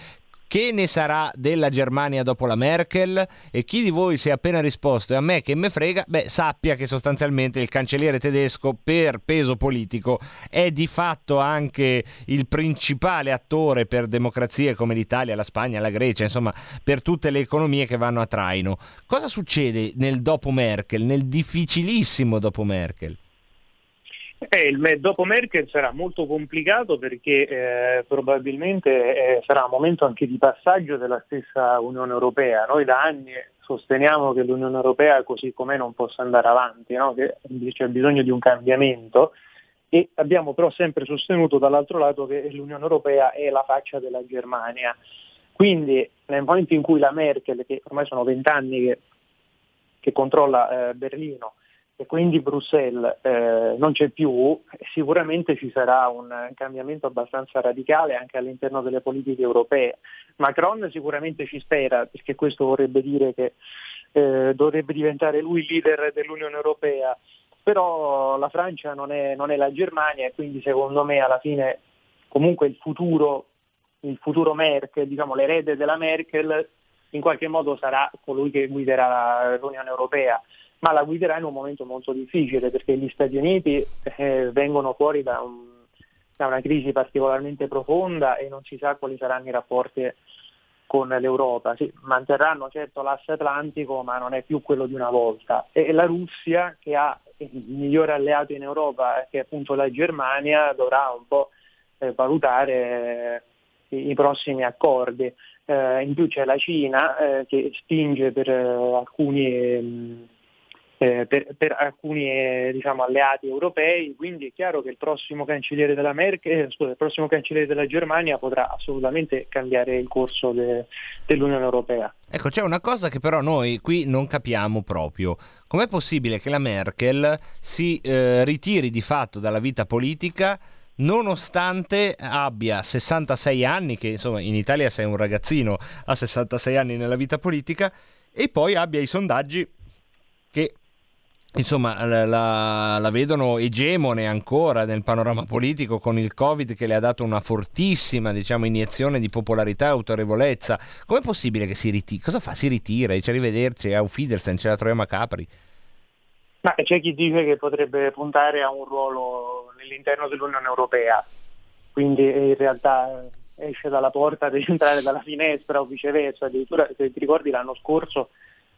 che ne sarà della Germania dopo la Merkel? E chi di voi si è appena risposto e a me che me frega, beh, sappia che sostanzialmente il cancelliere tedesco per peso politico è di fatto anche il principale attore per democrazie come l'Italia, la Spagna, la Grecia, insomma, per tutte le economie che vanno a traino. Cosa succede nel dopo Merkel, nel difficilissimo dopo Merkel? Eh, il dopo Merkel sarà molto complicato perché eh, probabilmente eh, sarà un momento anche di passaggio della stessa Unione Europea. Noi da anni sosteniamo che l'Unione Europea così com'è non possa andare avanti, no? che c'è bisogno di un cambiamento e abbiamo però sempre sostenuto dall'altro lato che l'Unione Europea è la faccia della Germania. Quindi nel momento in cui la Merkel, che ormai sono vent'anni che, che controlla eh, Berlino, e quindi Bruxelles eh, non c'è più, sicuramente ci sarà un cambiamento abbastanza radicale anche all'interno delle politiche europee. Macron sicuramente ci spera, perché questo vorrebbe dire che eh, dovrebbe diventare lui il leader dell'Unione Europea, però la Francia non è, non è la Germania e quindi secondo me alla fine comunque il futuro, il futuro Merkel, diciamo l'erede della Merkel, in qualche modo sarà colui che guiderà l'Unione Europea ma la guiderà in un momento molto difficile perché gli Stati Uniti eh, vengono fuori da, un, da, una crisi particolarmente profonda e non si sa quali saranno i rapporti con l'Europa. Sì, manterranno certo l'asse atlantico, ma non è più quello di una volta. E la Russia, che ha il migliore alleato in Europa, che è appunto la Germania, dovrà un po' eh, valutare eh, i, i prossimi accordi. Eh, in più c'è la Cina eh, che spinge per alcuni eh, per, per, alcuni eh, diciamo, alleati europei, quindi è chiaro che il prossimo cancelliere della, Merkel, eh, scusa, il prossimo cancelliere della Germania potrà assolutamente cambiare il corso de, dell'Unione Europea. Ecco, c'è una cosa che però noi qui non capiamo proprio. Com'è possibile che la Merkel si eh, ritiri di fatto dalla vita politica nonostante abbia 66 anni, che insomma in Italia sei un ragazzino a 66 anni nella vita politica, e poi abbia i sondaggi che insomma la, la, vedono egemone ancora nel panorama politico con il covid che le ha dato una fortissima diciamo iniezione di popolarità e autorevolezza. Com'è possibile che si ritiri cosa fa? si ritira? Dice arrivederci a Fidelsen ce la troviamo a Capri. Ma c'è chi dice che potrebbe puntare a un ruolo nell'interno dell'Unione Europea. Quindi in realtà esce dalla porta deve entrare dalla finestra o viceversa. Addirittura se ti ricordi l'anno scorso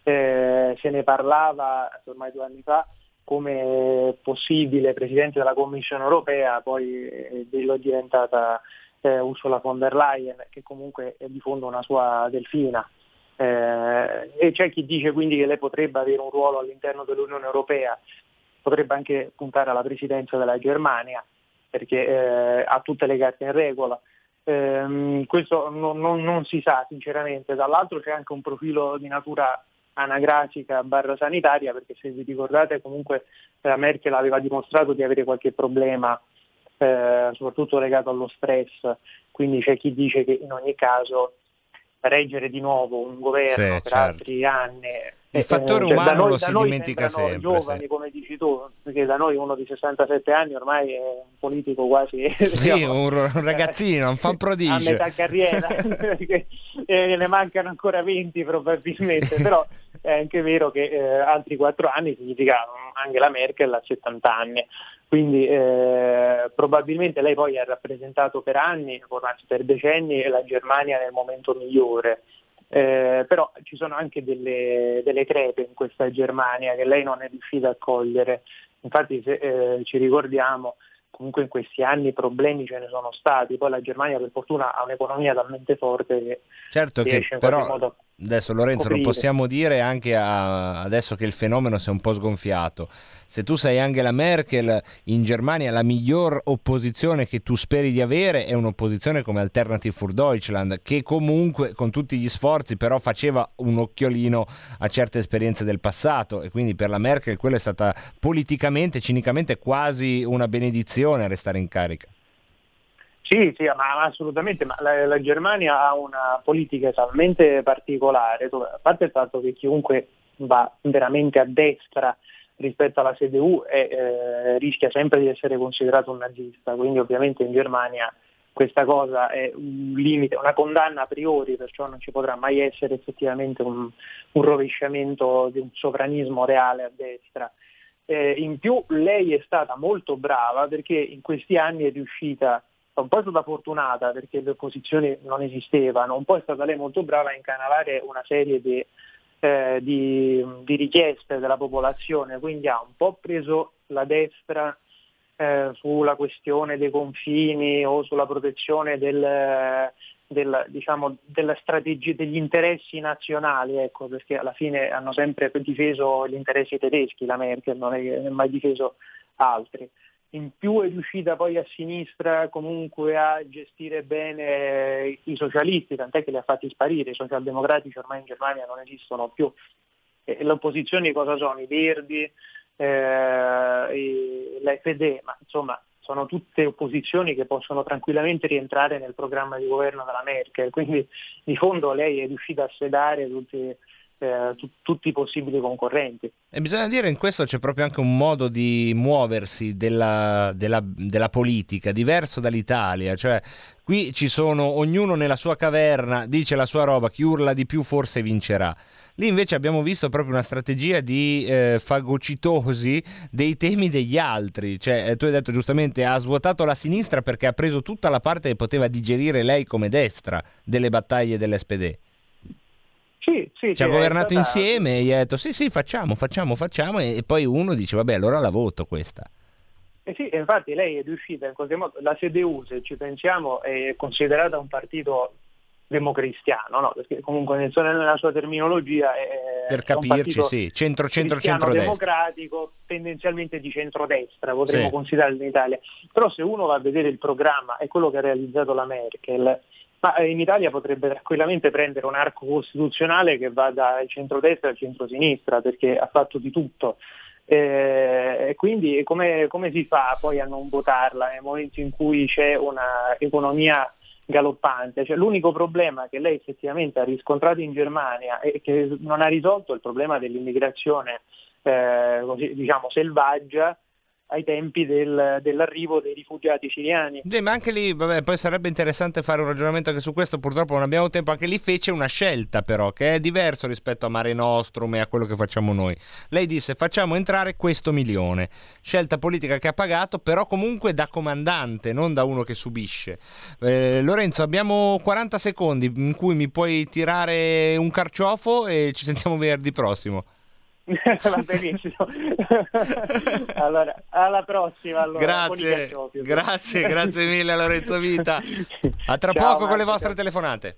eh, se ne parlava ormai due anni fa come possibile Presidente della Commissione europea, poi eh, lo diventata eh, Ursula von der Leyen, che comunque è di fondo una sua delfina. Eh, e c'è chi dice quindi che lei potrebbe avere un ruolo all'interno dell'Unione Europea, potrebbe anche puntare alla presidenza della Germania, perché eh, ha tutte le carte in regola. Ehm, questo non, non, non si sa sinceramente, dall'altro c'è anche un profilo di natura anagrafica barra sanitaria, perché se vi ricordate comunque la Merkel aveva dimostrato di avere qualche problema, eh, soprattutto legato allo stress, quindi c'è chi dice che in ogni caso reggere di nuovo un governo Sì, per certo. altri anni Il eh, fattore cioè, da umano noi- lo si dimentica sempre, giovani sì. come dici tu perché da noi uno di 67 anni ormai è un politico quasi sì diciamo, un, ragazzino un fan a prodigio. metà carriera perché eh, ne mancano ancora 20 probabilmente però è anche vero che eh, altri 4 anni significa Angela Merkel a 70 anni. Quindi eh, probabilmente lei poi ha rappresentato per anni anzi per decenni la Germania nel momento migliore Eh, però ci sono anche delle, delle crepe in questa Germania che lei non è riuscita a cogliere. Infatti se eh, ci ricordiamo, comunque in questi anni problemi ce ne sono stati, poi la Germania per fortuna ha un'economia talmente forte che Certo che riesce in qualche però modo adesso Lorenzo lo coprire. possiamo dire anche a- adesso che il fenomeno si è un po' sgonfiato. Se tu sei Angela Merkel in Germania la miglior opposizione che tu speri di avere è un'opposizione come Alternative für Deutschland che comunque con tutti gli sforzi però faceva un occhiolino a certe esperienze del passato e quindi per la Merkel quella è stata politicamente, cinicamente quasi una benedizione restare in carica. Sì, sì, ma, assolutamente, ma la, la Germania ha una politica talmente particolare, a parte il fatto che chiunque va veramente a destra rispetto alla CDU e, eh, rischia sempre di essere considerato un nazista, quindi ovviamente in Germania questa cosa è un limite, una condanna a priori, perciò non ci potrà mai essere effettivamente un, un rovesciamento di un sovranismo reale a destra. Eh, in più lei è stata molto brava perché in questi anni è riuscita un po' è stata fortunata perché le opposizioni non esistevano, un po' è stata lei molto brava a incanalare una serie di, eh, di- di richieste della popolazione, quindi ha un po' preso la destra eh, sulla questione dei confini o sulla protezione del, del, diciamo, della strategia degli interessi nazionali, ecco, perché alla fine hanno sempre difeso gli interessi tedeschi la Merkel, non è non mai difeso altri in più è riuscita poi a sinistra comunque a gestire bene i socialisti, tant'è che li ha fatti sparire, i socialdemocratici ormai in Germania non esistono più. E opposizioni cosa sono? I Verdi, eh, l'FD, ma insomma sono tutte opposizioni che possono tranquillamente rientrare nel programma di governo della Merkel, quindi di fondo lei è riuscita a sedare tutti, eh, tu- tutti i possibili concorrenti. E bisogna dire in questo c'è proprio anche un modo di muoversi della, della- della politica diverso dall'Italia, cioè qui ci sono ognuno nella sua caverna, dice la sua roba, chi urla di più forse vincerà. Lì invece abbiamo visto proprio una strategia di eh, fagocitosi dei temi degli altri, cioè eh, tu hai detto giustamente ha svuotato la sinistra perché ha preso tutta la parte che poteva digerire lei come destra delle battaglie dell'SPD. Sì, sì, Ci ha governato stata- insieme e gli ha detto sì sì facciamo, facciamo, facciamo e, poi uno dice vabbè allora la voto questa. Eh sì, infatti lei è riuscita in qualche modo, la CDU se ci pensiamo è considerata un partito democristiano, no? perché comunque nel- nella sua terminologia è Per un capirci partito sì, centro centro centro democratico tendenzialmente di centrodestra potremmo Sì. considerarlo in Italia però se uno va a vedere il programma e quello che ha realizzato la Merkel ma eh, in Italia potrebbe tranquillamente prendere un arco costituzionale che va dal centrodestra al centrosinistra perché ha fatto di tutto Eh, quindi come, come si fa poi a non votarla nel momento in cui c'è una economia galoppante? Cioè, l'unico problema che lei effettivamente ha riscontrato in Germania e che non ha risolto è il problema dell'immigrazione eh, diciamo selvaggia ai tempi del- dell'arrivo dei rifugiati siriani. Sì, ma anche lì, vabbè, poi sarebbe interessante fare un ragionamento anche su questo, purtroppo non abbiamo tempo, anche lì fece una scelta però, che è diverso rispetto a Mare Nostrum e a quello che facciamo noi. Lei disse facciamo entrare questo milione, scelta politica che ha pagato, però comunque da comandante, non da uno che subisce. Eh, Lorenzo, abbiamo 40 secondi in cui mi puoi tirare un carciofo e ci sentiamo venerdì prossimo. Va benissimo. allora, alla prossima. Allora, Grazie, grazie, grazie mille Lorenzo Vita. A tra Ciao, poco con le vostre telefonate.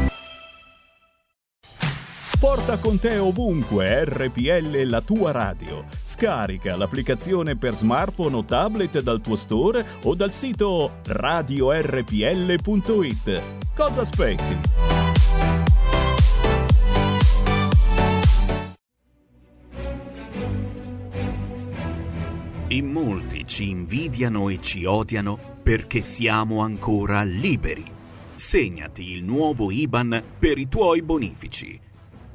Porta con te ovunque RPL la tua radio. Scarica l'applicazione per smartphone o tablet dal tuo store o dal sito radiorpl.it. Cosa aspetti? In molti ci invidiano e ci odiano perché siamo ancora liberi. Segnati il nuovo IBAN per i tuoi bonifici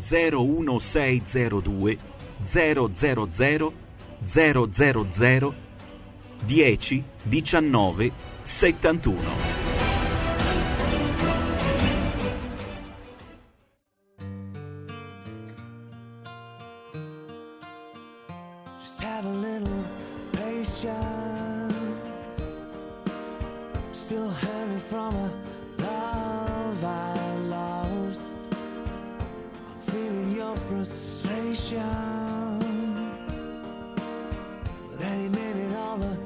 01602 000 000 10 19 71 summer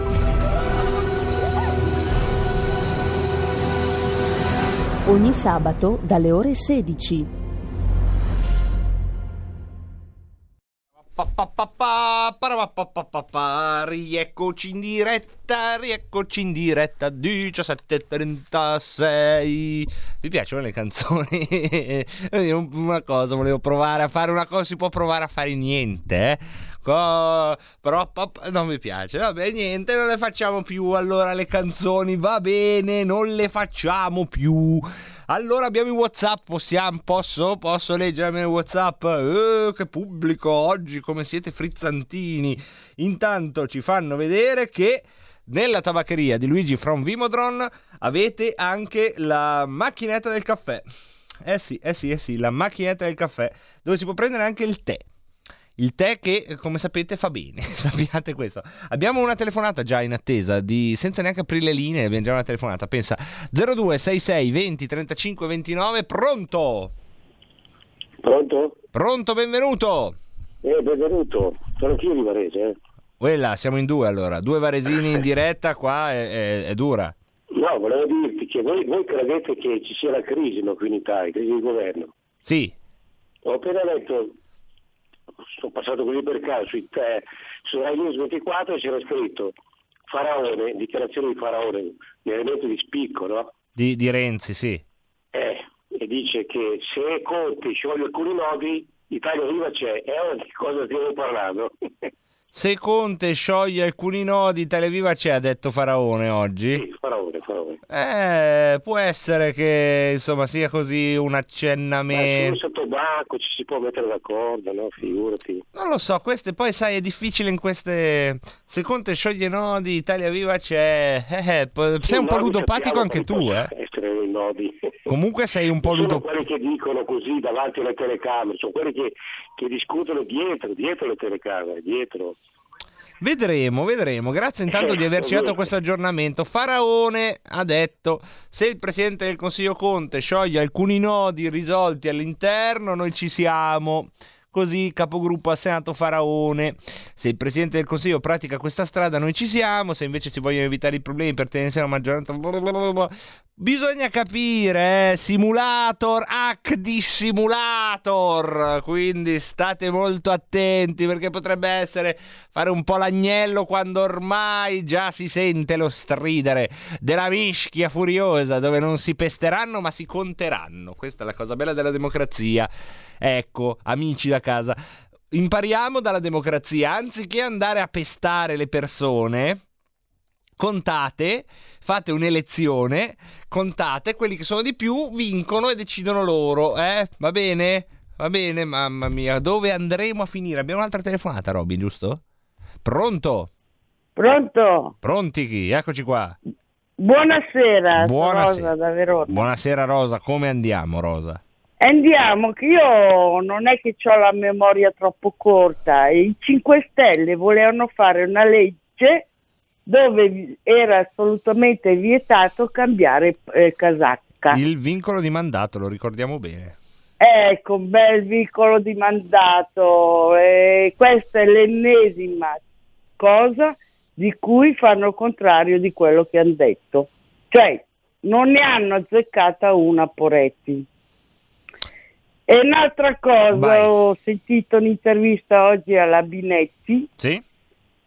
Ogni sabato dalle ore 16. Pa, pa, pa, pa, para, pa, pa, pa, pa, Rieccoci in diretta, rieccoci in diretta 17.36 Mi piacciono le canzoni Una cosa, volevo provare a fare una cosa Si può provare a fare niente eh? Co- Però pa, non mi piace Vabbè niente, non le facciamo più Allora le canzoni va bene Non le facciamo più allora abbiamo i WhatsApp, possiamo, posso, posso leggermi i WhatsApp? Eh, che pubblico oggi, come siete frizzantini. Intanto ci fanno vedere che nella tabaccheria di Luigi from Vimodron avete anche la macchinetta del caffè. Eh sì, eh sì, eh sì, la macchinetta del caffè, dove si può prendere anche il tè. Il tè che, come sapete, fa bene, sappiate questo. Abbiamo una telefonata già in attesa, di, senza neanche aprire le linee, abbiamo già una telefonata. Pensa, 0266 20 35 29, pronto? Pronto? Pronto, benvenuto. Eh, benvenuto. Sono anch'io di Varese, eh. Quella, siamo in due allora. Due varesini in diretta qua è, è- è dura. No, volevo dirti che voi, voi credete che ci sia la crisi no, qui in Italia, crisi di governo. Sì, Ho appena letto, sono passato così per caso, su, eh, su Rai News 24 c'era scritto Faraone, dichiarazione di Faraone, un elemento di spicco, no? di, di Renzi, sì. Eh, e dice che se Conte scioglie alcuni nodi, Italia Viva c'è. E ora di cosa stiamo parlando? Se Conte scioglie alcuni nodi, Televiva c'è, ha detto Faraone oggi. Sì, Faraone, Faraone. Eh, può essere che insomma sia così un accennamento. sotto banco ci si può mettere d'accordo, no? Figurati. Non lo so, queste poi sai è difficile in queste. Se Conte scioglie nodi, Italia Viva c'è. Eh, eh, po- sei un po' ludopatico anche tu, eh. Essere nodi. Comunque sei un po' sono ludopatico. quelli che dicono così davanti alle telecamere, sono quelli che, che discutono dietro, dietro le telecamere, dietro. Vedremo, vedremo. Grazie intanto di averci dato questo aggiornamento. Faraone ha detto: se il presidente del Consiglio Conte scioglie alcuni nodi risolti all'interno, noi ci siamo. Così, capogruppo al Senato Faraone. Se il presidente del Consiglio pratica questa strada, noi ci siamo. Se invece si vogliono evitare i problemi per tenersi la maggioranza, bisogna capire, eh, simulator, hack di simulator. Quindi state molto attenti perché potrebbe essere fare un po' l'agnello quando ormai già si sente lo stridere della mischia furiosa dove non si pesteranno ma si conteranno. Questa è la cosa bella della democrazia. Ecco, amici da casa, impariamo dalla democrazia, anziché andare a pestare le persone, contate, fate un'elezione, contate, quelli che sono di più vincono e decidono loro, eh? Va bene? Va bene, mamma mia, dove andremo a finire? Abbiamo un'altra telefonata, Robin, giusto? Pronto? Pronto? Pronti chi? Eccoci qua. Buonasera, Buonasera. Rosa da Verona. Buonasera Rosa, come andiamo Rosa? Andiamo, che io non è che ho la memoria troppo corta. I 5 Stelle volevano fare una legge dove era assolutamente vietato cambiare eh, casacca. Il vincolo di mandato, lo ricordiamo bene. Ecco, un bel vicolo di mandato. E questa è l'ennesima cosa di cui fanno il contrario di quello che hanno detto. Cioè, non ne hanno azzeccata una Poretti. E un'altra cosa, Vai. ho sentito un'intervista oggi alla Binetti Sì?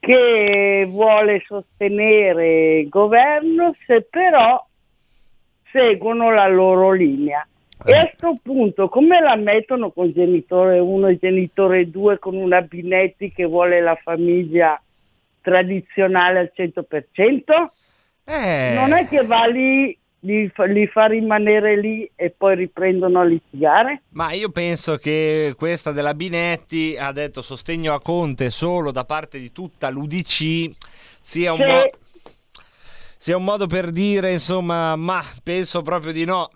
Che vuole sostenere il governo se però seguono la loro linea. E a questo punto come la mettono con genitore 1 e genitore 2 con una Binetti che vuole la famiglia tradizionale al 100%? Eh. Non è che va lì, li fa, li fa rimanere lì e poi riprendono a litigare? Ma io penso che questa della Binetti ha detto sostegno a Conte solo da parte di tutta l'UDC sia un, Sì. mo- sia un modo per dire, insomma, ma penso proprio di no.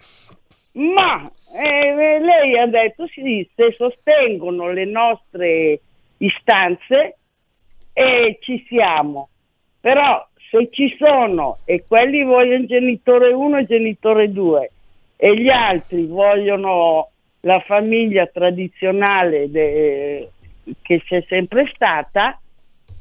Ma eh, lei ha detto sì, se sostengono le nostre istanze e ci siamo. Però se ci sono e quelli vogliono genitore 1 e genitore 2 e gli altri vogliono la famiglia tradizionale de- che c'è sempre stata,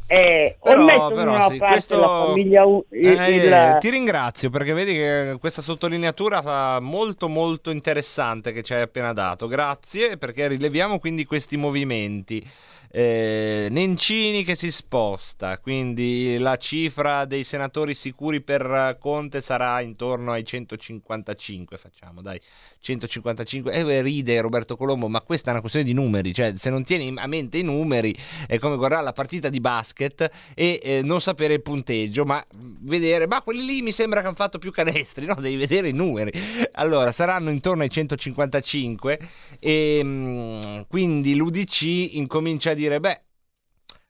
eh, Però, però, sì, questo- famiglia u- il- Eh, il- ti ringrazio perché vedi che questa sottolineatura molto molto interessante che ci hai appena dato. Grazie perché rileviamo quindi questi movimenti. Eh, Nencini che si sposta, quindi la cifra dei senatori sicuri per Conte sarà intorno ai 155, facciamo dai, 155. E eh, ride Roberto Colombo, ma questa è una questione di numeri, cioè se non tieni a mente i numeri è come guardare la partita di basket e eh, non sapere il punteggio, ma vedere, ma quelli lì mi sembra che hanno fatto più canestri, no? Devi vedere i numeri. Allora, saranno intorno ai 155 e mm, quindi l'UDC incomincia a dire, beh,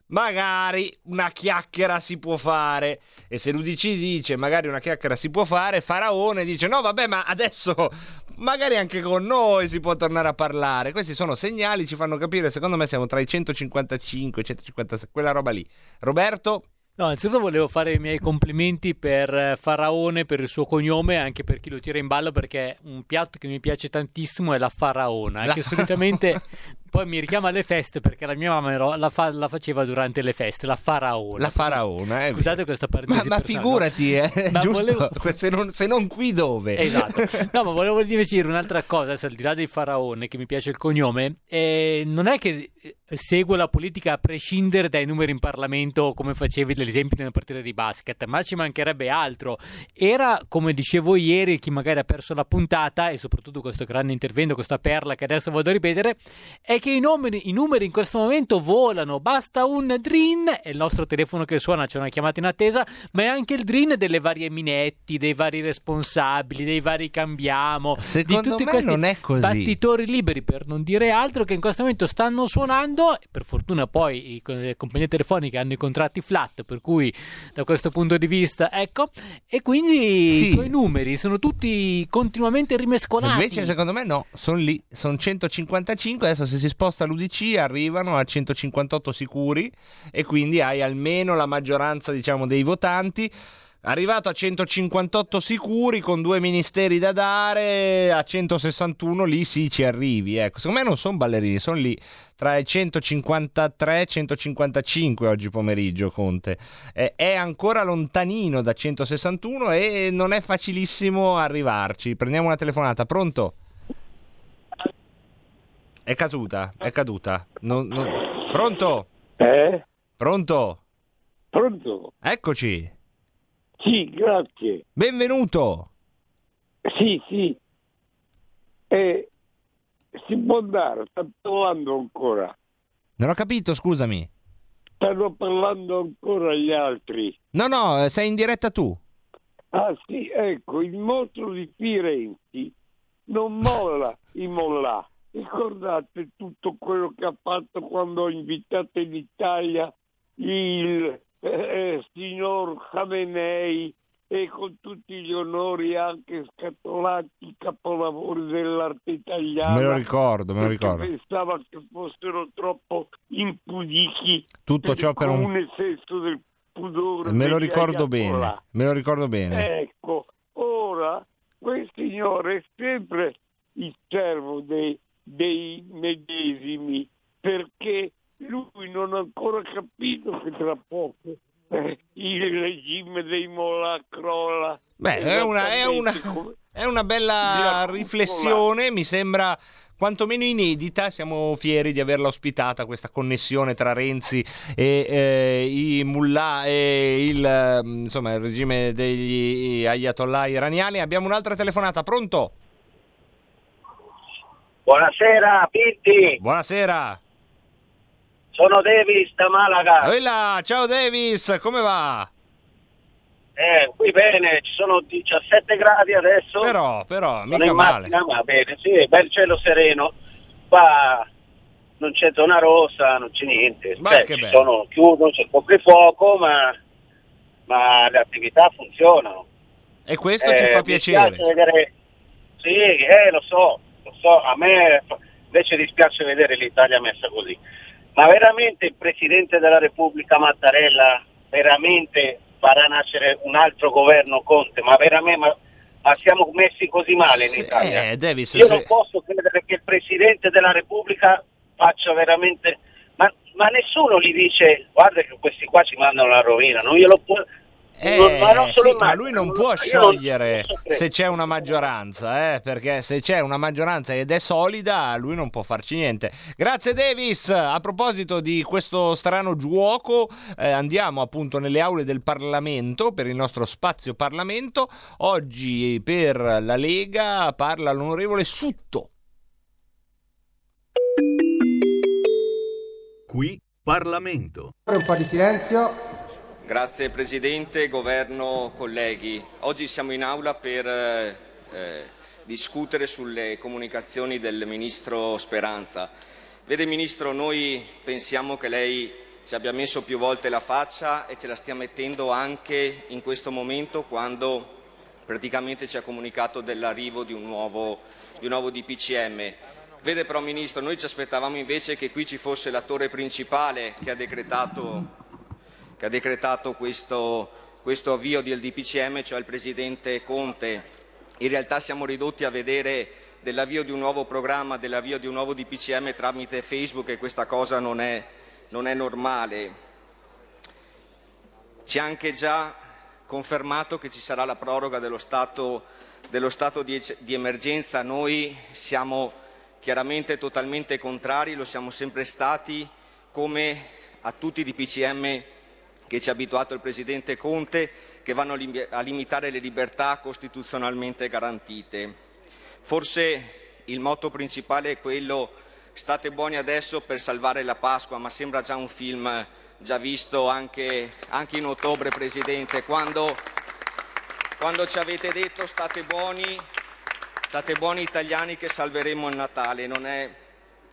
magari una chiacchiera si può fare. E se l'UDC dice magari una chiacchiera si può fare Faraone dice no vabbè ma adesso magari anche con noi si può tornare a parlare questi sono segnali ci fanno capire secondo me siamo tra i 155 e i 156 quella roba lì. Roberto? No, innanzitutto volevo fare i miei complimenti per eh, Faraone, per il suo cognome, anche per chi lo tira in ballo, perché un piatto che mi piace tantissimo è la faraona, La che solitamente poi mi richiama alle feste, perché la mia mamma ero- la, fa- la faceva durante le feste, la faraona. la Faraona eh. Scusate questa ma, parentesi ma personale, figurati eh, Ma volevo- se, non, se non qui dove Esatto. No, ma volevo invece dire un'altra cosa, al di là dei faraone, che mi piace il cognome, eh, non è che eh, seguo la politica a prescindere dai numeri in Parlamento, come facevi l'esempio nella partita di basket, ma ci mancherebbe altro. Era, come dicevo ieri, chi magari ha perso la puntata, e soprattutto questo grande intervento, questa perla che adesso vado a ripetere, è che i numeri, i numeri in questo momento volano, basta un drin, è il nostro telefono che suona, c'è una chiamata in attesa, ma è anche il drin delle varie minetti, dei vari responsabili, dei vari cambiamo, Secondo di tutti me questi non è così. battitori liberi, per non dire altro, che in questo momento stanno suonando, per fortuna poi le compagnie telefoniche hanno i contratti flat, per cui da questo punto di vista, ecco, e quindi Sì. i tuoi numeri sono tutti continuamente rimescolati. Invece secondo me no, sono lì, sono 155, adesso se si sposta l'UDC arrivano a 158 sicuri e quindi hai almeno la maggioranza diciamo dei votanti. Arrivato a 158 sicuri con due ministeri da dare, a 161 lì sì ci arrivi. Ecco, secondo me non sono ballerini, sono lì tra i 153 e 155 oggi pomeriggio Conte. Eh, è ancora lontanino da 161 e non è facilissimo arrivarci. Prendiamo una telefonata, pronto? È caduta, è caduta. Non- non- Pronto? Eh? Pronto? Pronto? Eccoci. Sì, grazie. Benvenuto. Sì, sì. Eh, si può andare, sta parlando ancora. Non ho capito, scusami. Stanno parlando ancora gli altri. No, no, eh, sei in diretta tu. Ah sì, ecco, il mostro di Firenze non molla i mollà. Ricordate tutto quello che ha fatto quando ha invitato in Italia il eh, signor Khamenei e con tutti gli onori anche scatolati capolavori dell'arte italiana. Me lo ricordo, me lo ricordo. Pensava che fossero troppo impudichi. Tutto ciò per un- comune senso del pudore. Me lo ricordo bene. Me lo ricordo bene. Ecco, ora quel signore è sempre il servo dei, dei medesimi perché lui non ha ancora capito che tra poco eh, il regime dei Mullah crolla. Beh, è una, è una- è una bella riflessione, mi sembra quantomeno inedita. Siamo fieri di averla ospitata, questa connessione tra Renzi e eh, i mullah e il, eh, insomma, il regime degli ayatollah iraniani. Abbiamo un'altra telefonata, pronto? Buonasera, Pinti. Buonasera. Sono Davis da Malaga. Ehi ciao Davis, come va? Eh, qui bene, ci sono 17 gradi adesso. Però, però, Sono mica male. macchina, ma bene, sì, bel cielo sereno. Qua non c'è zona rossa, non c'è niente. Ma Cioè, che ci bello. sono chiuso, c'è coprifuoco, ma, ma le attività funzionano. E questo ci Eh, fa mi piacere. spiace vedere- Sì, eh, lo so, so, a me invece dispiace vedere l'Italia messa così. Ma veramente il Presidente della Repubblica Mattarella veramente farà nascere un altro governo Conte? Ma veramente... Ma, ma siamo messi così male in Italia? Eh, Davis, Io se- non posso credere che il Presidente della Repubblica faccia veramente... Ma, ma nessuno gli dice guarda che questi qua ci mandano alla rovina, non glielo può... Eh, non- ma sì, ma lui non può sciogliere se c'è una maggioranza, eh, perché se c'è una maggioranza ed è solida, lui non può farci niente. Grazie Davis. A proposito di questo strano gioco, eh, andiamo appunto nelle aule del Parlamento per il nostro spazio Parlamento. Oggi per la Lega parla l'onorevole Sutto. Qui Parlamento. Un po' di silenzio. Grazie Presidente, Governo, colleghi. Oggi siamo in aula per eh, eh, discutere sulle comunicazioni del Ministro Speranza. Vede Ministro, noi pensiamo che lei ci abbia messo più volte la faccia e ce la stia mettendo anche in questo momento quando praticamente ci ha comunicato dell'arrivo di di un nuovo DPCM. Vede però Ministro, noi ci aspettavamo invece che qui ci fosse l'attore principale che ha decretato che ha decretato questo, questo avvio del DPCM, cioè il Presidente Conte. In realtà siamo ridotti a vedere dell'avvio di un nuovo programma, dell'avvio di un nuovo DPCM tramite Facebook e questa cosa non è, non è normale. Ci ha anche già confermato che ci sarà la proroga dello stato, dello stato di, di emergenza. Noi siamo chiaramente totalmente contrari, lo siamo sempre stati, come a tutti i DPCM che ci ha abituato il Presidente Conte, che vanno a lim- a limitare le libertà costituzionalmente garantite. Forse il motto principale è quello state buoni adesso per salvare la Pasqua, ma sembra già un film già visto anche, anche in ottobre, Presidente, quando, quando ci avete detto state buoni, state buoni italiani che salveremo il Natale, non è,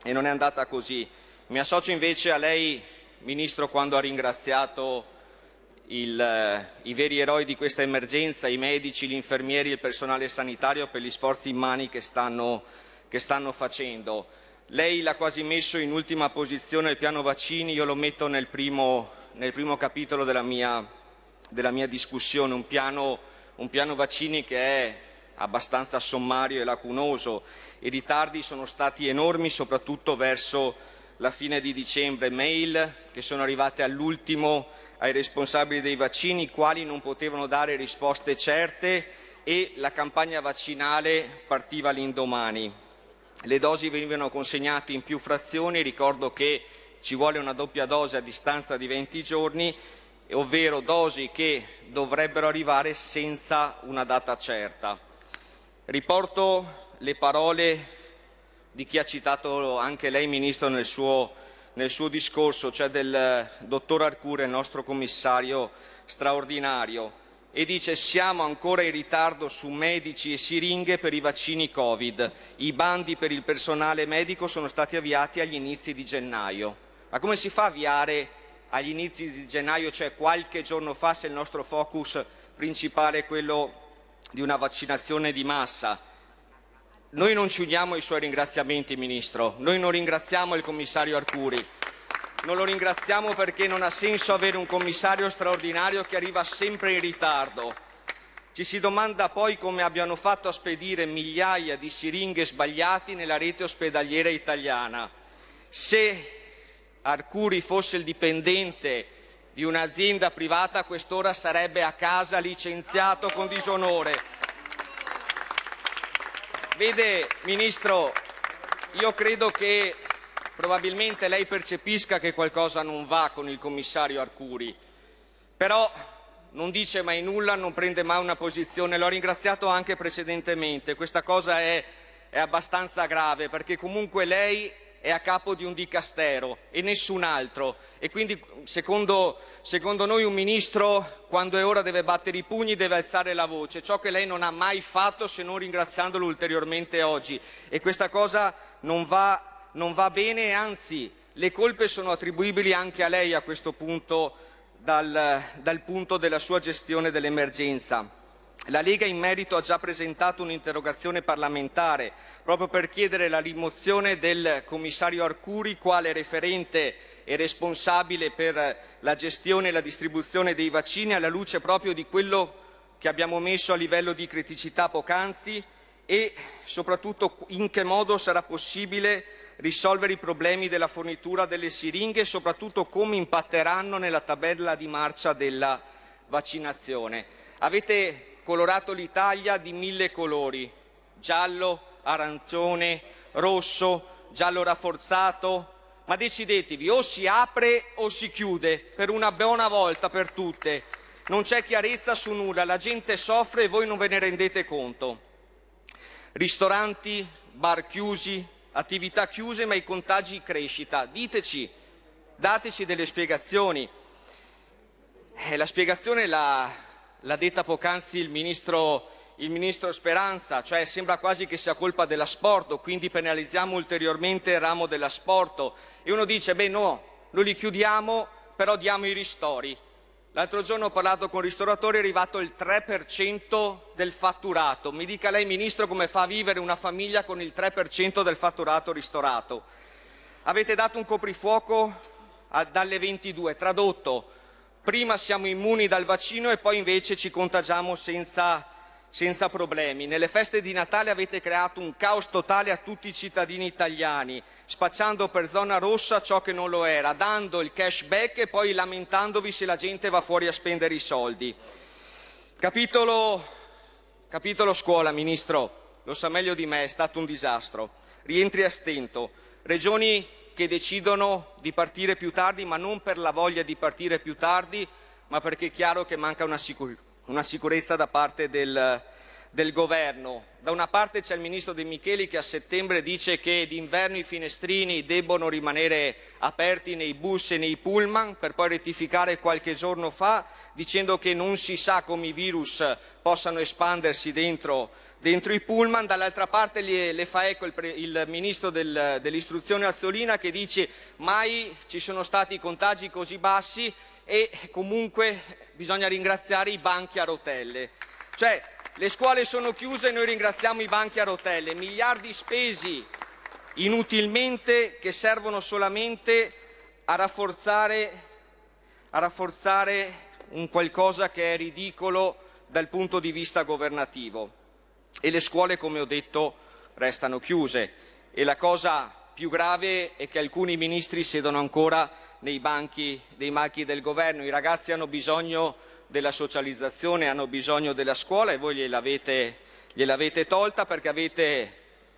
e non è andata così. Mi associo invece a lei, Ministro, quando ha ringraziato il, eh, i veri eroi di questa emergenza, i medici, gli infermieri e il personale sanitario per gli sforzi immani che stanno, che stanno facendo. Lei l'ha quasi messo in ultima posizione il piano vaccini, io lo metto nel primo, nel primo capitolo della mia, della mia discussione, un piano, un piano vaccini che è abbastanza sommario e lacunoso. I ritardi sono stati enormi, soprattutto verso la fine di dicembre, mail che sono arrivate all'ultimo ai responsabili dei vaccini, i quali non potevano dare risposte certe e la campagna vaccinale partiva l'indomani. Le dosi venivano consegnate in più frazioni, ricordo che ci vuole una doppia dose a distanza di 20 giorni, ovvero dosi che dovrebbero arrivare senza una data certa. Riporto le parole di chi ha citato anche lei, Ministro, nel suo, nel suo discorso, cioè del dottor Arcure, il nostro commissario straordinario, e dice siamo ancora in ritardo su medici e siringhe per i vaccini Covid. I bandi per il personale medico sono stati avviati agli inizi di gennaio. Ma come si fa a avviare agli inizi di gennaio, cioè qualche giorno fa, se il nostro focus principale è quello di una vaccinazione di massa? Noi non ci uniamo ai suoi ringraziamenti, Ministro. Noi non ringraziamo il commissario Arcuri. Non lo ringraziamo perché non ha senso avere un commissario straordinario che arriva sempre in ritardo. Ci si domanda poi come abbiano fatto a spedire migliaia di siringhe sbagliati nella rete ospedaliera italiana. Se Arcuri fosse il dipendente di un'azienda privata, quest'ora sarebbe a casa licenziato con disonore. Vede, Ministro, io credo che probabilmente lei percepisca che qualcosa non va con il commissario Arcuri, però non dice mai nulla, non prende mai una posizione. L'ho ringraziato anche precedentemente. Questa cosa è, è abbastanza grave perché comunque lei è a capo di un dicastero e nessun altro e quindi secondo, secondo, noi un ministro quando è ora deve battere i pugni, deve alzare la voce, ciò che lei non ha mai fatto se non ringraziandolo ulteriormente oggi e questa cosa non va, non va bene anzi le colpe sono attribuibili anche a lei a questo punto dal, dal punto della sua gestione dell'emergenza. La Lega in merito ha già presentato un'interrogazione parlamentare proprio per chiedere la rimozione del commissario Arcuri quale referente e responsabile per la gestione e la distribuzione dei vaccini alla luce proprio di quello che abbiamo messo a livello di criticità poc'anzi e soprattutto in che modo sarà possibile risolvere i problemi della fornitura delle siringhe e soprattutto come impatteranno nella tabella di marcia della vaccinazione. Avete colorato l'Italia di mille colori, giallo, arancione, rosso, giallo rafforzato, ma decidetevi, o si apre o si chiude, per una buona volta per tutte. Non c'è chiarezza su nulla, la gente soffre e voi non ve ne rendete conto. Ristoranti, bar chiusi, attività chiuse, ma i contagi in crescita. Diteci, dateci delle spiegazioni. Eh, la spiegazione l'ha, l'ha detta poc'anzi il ministro, il ministro Speranza, cioè sembra quasi che sia colpa dell'asporto, quindi penalizziamo ulteriormente il ramo dell'asporto. E uno dice, beh no, noi li chiudiamo, però diamo i ristori. L'altro giorno ho parlato con ristoratori, è arrivato il 3% del fatturato. Mi dica lei, Ministro, come fa a vivere una famiglia con il 3% del fatturato ristorato. Avete dato un coprifuoco a, dalle 22, tradotto, prima siamo immuni dal vaccino e poi invece ci contagiamo senza, senza problemi. Nelle feste di Natale avete creato un caos totale a tutti i cittadini italiani, spacciando per zona rossa ciò che non lo era, dando il cashback e poi lamentandovi se la gente va fuori a spendere i soldi. Capitolo, capitolo scuola, Ministro, lo sa meglio di me, è stato un disastro. Rientri a stento. Regioni che decidono di partire più tardi, ma non per la voglia di partire più tardi, ma perché è chiaro che manca una, sicur- una sicurezza da parte del, del governo. Da una parte c'è il ministro De Micheli che a settembre dice che d'inverno i finestrini debbono rimanere aperti nei bus e nei pullman, per poi rettificare qualche giorno fa dicendo che non si sa come i virus possano espandersi dentro, dentro i pullman. Dall'altra parte le, le fa eco il, pre, il ministro del, dell'istruzione Azzolina che dice mai ci sono stati contagi così bassi e comunque bisogna ringraziare i banchi a rotelle. Cioè, le scuole sono chiuse e noi ringraziamo i banchi a rotelle, miliardi spesi inutilmente che servono solamente a rafforzare, a rafforzare un qualcosa che è ridicolo dal punto di vista governativo. E le scuole, come ho detto, restano chiuse. E la cosa più grave è che alcuni ministri siedono ancora nei banchi, dei banchi del governo. I ragazzi hanno bisogno della socializzazione, hanno bisogno della scuola e voi gliel'avete, gliel'avete tolta perché avete,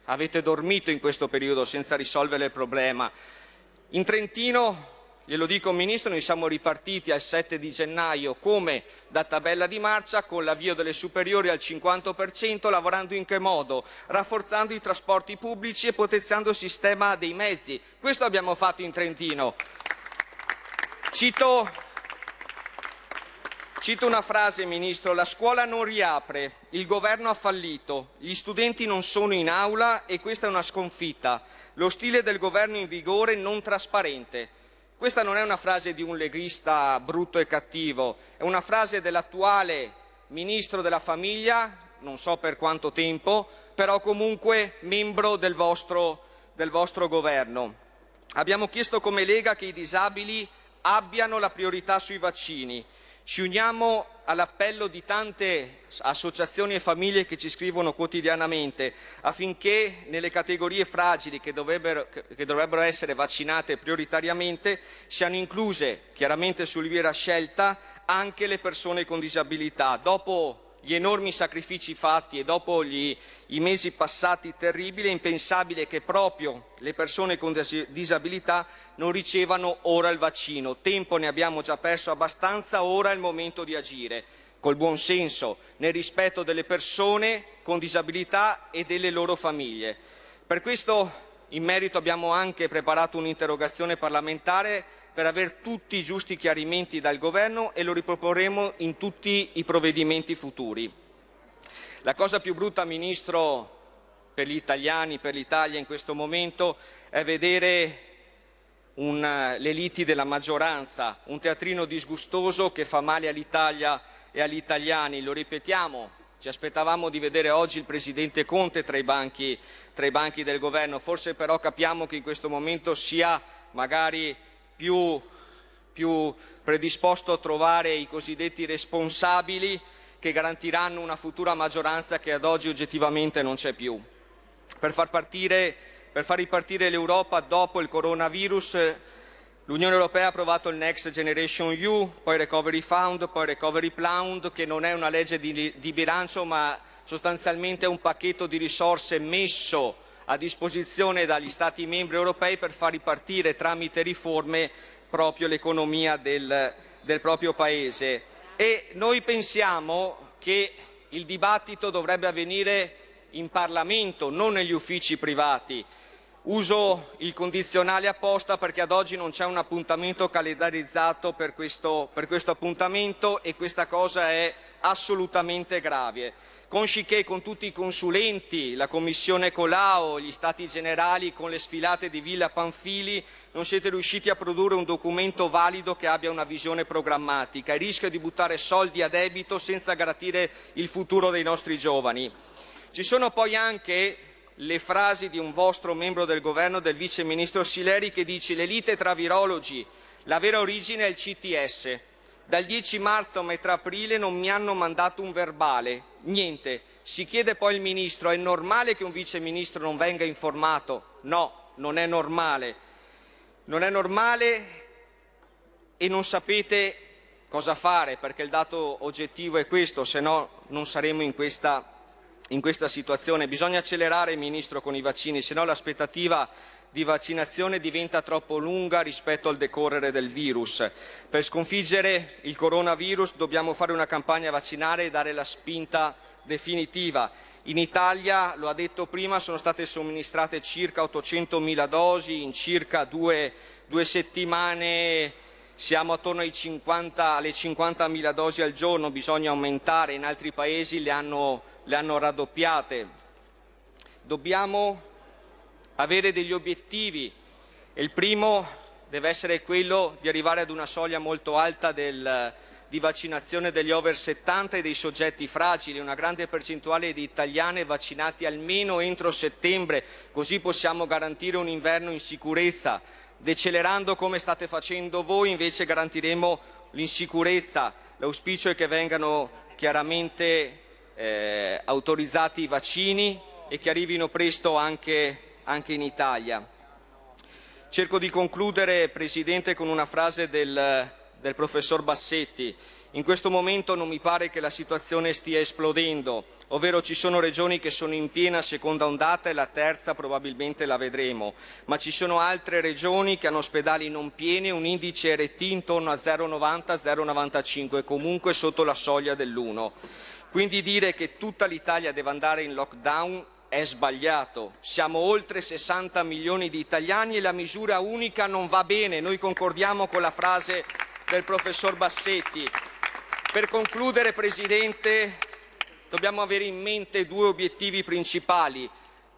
avete dormito in questo periodo senza risolvere il problema. In Trentino Glielo dico Ministro, noi siamo ripartiti al 7 di gennaio come da tabella di marcia con l'avvio delle superiori al 50%, lavorando in che modo? Rafforzando i trasporti pubblici e potenziando il sistema dei mezzi. Questo abbiamo fatto in Trentino. Cito Cito una frase, Ministro, la scuola non riapre, il governo ha fallito, gli studenti non sono in aula e questa è una sconfitta, lo stile del governo in vigore non trasparente. Questa non è una frase di un leghista brutto e cattivo, è una frase dell'attuale Ministro della Famiglia, non so per quanto tempo, però comunque membro del vostro, del vostro governo. Abbiamo chiesto come Lega che i disabili abbiano la priorità sui vaccini ci uniamo all'appello di tante associazioni e famiglie che ci scrivono quotidianamente affinché nelle categorie fragili che dovrebbero, che dovrebbero essere vaccinate prioritariamente siano incluse chiaramente su libera scelta anche le persone con disabilità. Dopo gli enormi sacrifici fatti e dopo gli, i mesi passati terribili è impensabile che proprio le persone con disabilità non ricevano ora il vaccino. Tempo ne abbiamo già perso abbastanza, ora è il momento di agire col buon senso, nel rispetto delle persone con disabilità e delle loro famiglie. Per questo in merito abbiamo anche preparato un'interrogazione parlamentare per avere tutti i giusti chiarimenti dal Governo e lo riproporremo in tutti i provvedimenti futuri. La cosa più brutta, Ministro, per gli italiani, per l'Italia in questo momento, è vedere le liti della maggioranza, un teatrino disgustoso che fa male all'Italia e agli italiani. Lo ripetiamo, ci aspettavamo di vedere oggi il Presidente Conte tra i banchi, tra i banchi del Governo, forse però capiamo che in questo momento sia magari più, più predisposto a trovare i cosiddetti responsabili che garantiranno una futura maggioranza che ad oggi oggettivamente non c'è più. Per far, partire, per far ripartire l'Europa dopo il coronavirus l'Unione Europea ha approvato il Next Generation EU, poi Recovery Fund, poi Recovery Plan, che non è una legge di, di bilancio ma sostanzialmente un pacchetto di risorse messo a disposizione dagli Stati membri europei per far ripartire tramite riforme proprio l'economia del, del proprio Paese. E noi pensiamo che il dibattito dovrebbe avvenire in Parlamento, non negli uffici privati. Uso il condizionale apposta perché ad oggi non c'è un appuntamento calendarizzato per questo, per questo appuntamento e questa cosa è assolutamente grave consci che con tutti i consulenti, la Commissione Colau, gli Stati Generali con le sfilate di Villa Panfili non siete riusciti a produrre un documento valido che abbia una visione programmatica e rischia di buttare soldi a debito senza garantire il futuro dei nostri giovani. Ci sono poi anche le frasi di un vostro membro del governo, del vice ministro Sileri, che dice l'elite tra virologi, la vera origine è il CTS. Dal 10 marzo a metà aprile non mi hanno mandato un verbale, niente. Si chiede poi il Ministro, è normale che un Vice Ministro non venga informato? No, non è normale. Non è normale e non sapete cosa fare, perché il dato oggettivo è questo, se no non saremo in questa, in questa situazione. Bisogna accelerare, Ministro, con i vaccini, se no l'aspettativa di vaccinazione diventa troppo lunga rispetto al decorrere del virus. Per sconfiggere il coronavirus dobbiamo fare una campagna vaccinale e dare la spinta definitiva. In Italia, lo ha detto prima, sono state somministrate circa 800.000 dosi in circa due, due settimane siamo attorno 50, alle 50.000 dosi al giorno, bisogna aumentare, in altri paesi le hanno, le hanno raddoppiate. Dobbiamo avere degli obiettivi. Il primo deve essere quello di arrivare ad una soglia molto alta del, di vaccinazione degli over 70 e dei soggetti fragili, una grande percentuale di italiani vaccinati almeno entro settembre, così possiamo garantire un inverno in sicurezza. Decelerando come state facendo voi invece garantiremo l'insicurezza. L'auspicio è che vengano chiaramente eh, autorizzati i vaccini e che arrivino presto anche anche in Italia. Cerco di concludere, Presidente, con una frase del, del professor Bassetti. In questo momento non mi pare che la situazione stia esplodendo, ovvero ci sono regioni che sono in piena seconda ondata e la terza probabilmente la vedremo, ma ci sono altre regioni che hanno ospedali non pieni e un indice RT intorno a 0,90-0,95, comunque sotto la soglia dell'1. Quindi dire che tutta l'Italia deve andare in lockdown è sbagliato. Siamo oltre 60 milioni di italiani e la misura unica non va bene. Noi concordiamo con la frase del professor Bassetti. Per concludere, Presidente, dobbiamo avere in mente due obiettivi principali.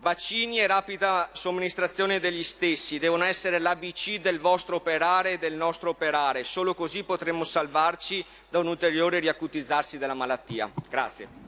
Vaccini e rapida somministrazione degli stessi devono essere l'ABC del vostro operare e del nostro operare. Solo così potremo salvarci da un ulteriore riacutizzarsi della malattia. Grazie.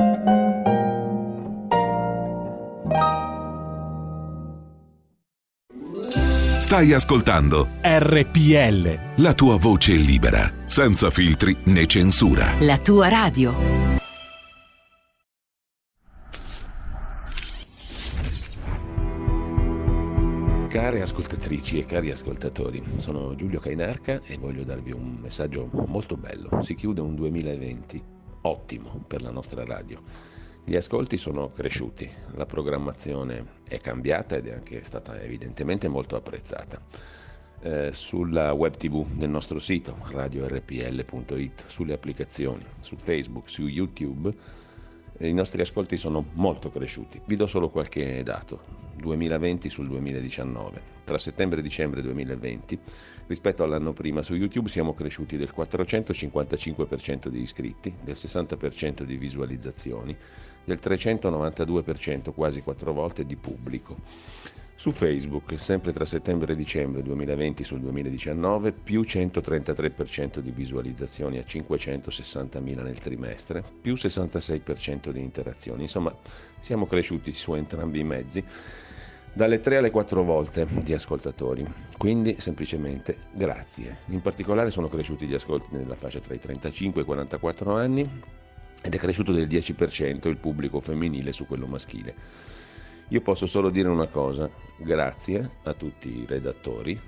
Stai ascoltando RPL. La tua voce libera, senza filtri né censura. La tua radio. Care ascoltatrici e cari ascoltatori, sono Giulio Cainarca e voglio darvi un messaggio molto bello. Si chiude un 2020 ottimo per la nostra radio gli ascolti sono cresciuti, la programmazione è cambiata ed è anche stata evidentemente molto apprezzata. Eh, sulla web tv del nostro sito radiorpl.it, sulle applicazioni, su Facebook, su YouTube, i nostri ascolti sono molto cresciuti. Vi do solo qualche dato. 2020 sul 2019. Tra settembre e dicembre 2020, rispetto all'anno prima, su YouTube siamo cresciuti del 455% di iscritti, del 60% di visualizzazioni, del 392%, quasi quattro volte, di pubblico. Su Facebook, sempre tra settembre e dicembre 2020 sul 2019, più 133% di visualizzazioni a 560.000 nel trimestre, più 66% di interazioni. Insomma, siamo cresciuti su entrambi i mezzi dalle 3 alle 4 volte di ascoltatori. Quindi semplicemente grazie. In particolare sono cresciuti gli ascolti nella fascia tra i 35 e i 44 anni ed è cresciuto del 10% il pubblico femminile su quello maschile. Io posso solo dire una cosa, grazie a tutti i redattori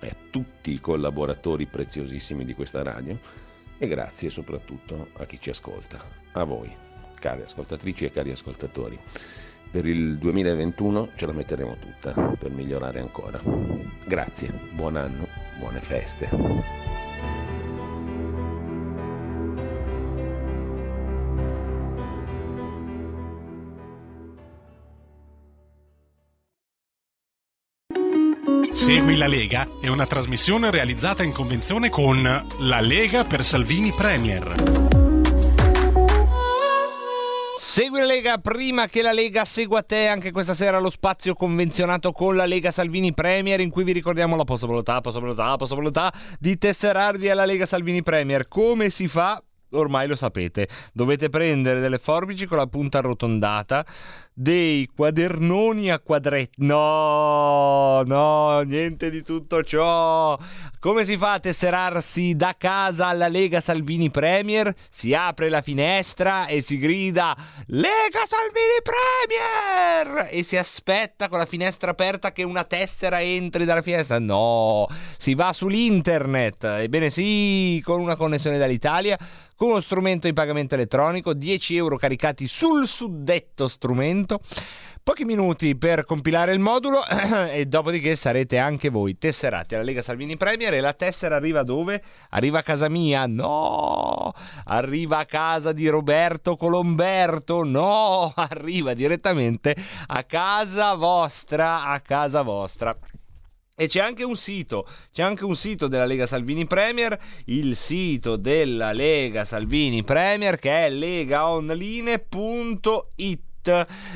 e a tutti i collaboratori preziosissimi di questa radio e grazie soprattutto a chi ci ascolta, a voi, cari ascoltatrici e cari ascoltatori. Per il 2021 ce la metteremo tutta per migliorare ancora. Grazie, buon anno, buone feste. Segui la Lega è una trasmissione realizzata in convenzione con La Lega per Salvini Premier. Segui la Lega prima che la Lega segua te anche questa sera lo spazio convenzionato con la Lega Salvini Premier in cui vi ricordiamo la possibilità, possibilità, possibilità di tesserarvi alla Lega Salvini Premier. Come si fa? Ormai lo sapete, dovete prendere delle forbici con la punta arrotondata, dei quadernoni a quadretti. No, no, niente di tutto ciò. Come si fa a tesserarsi da casa alla Lega Salvini Premier? Si apre la finestra e si grida Lega Salvini Premier! E si aspetta con la finestra aperta che una tessera entri dalla finestra. No, si va sull'internet. Ebbene sì, con una connessione dall'Italia con uno strumento di pagamento elettronico, 10 euro caricati sul suddetto strumento. Pochi minuti per compilare il modulo e dopodiché sarete anche voi tesserati alla Lega Salvini Premier e la tessera arriva dove? Arriva a casa mia? No! Arriva a casa di Roberto Colomberto? No! Arriva direttamente a casa vostra, a casa vostra. E c'è anche un sito, c'è anche un sito della Lega Salvini Premier, il sito della Lega Salvini Premier che è legaonline.it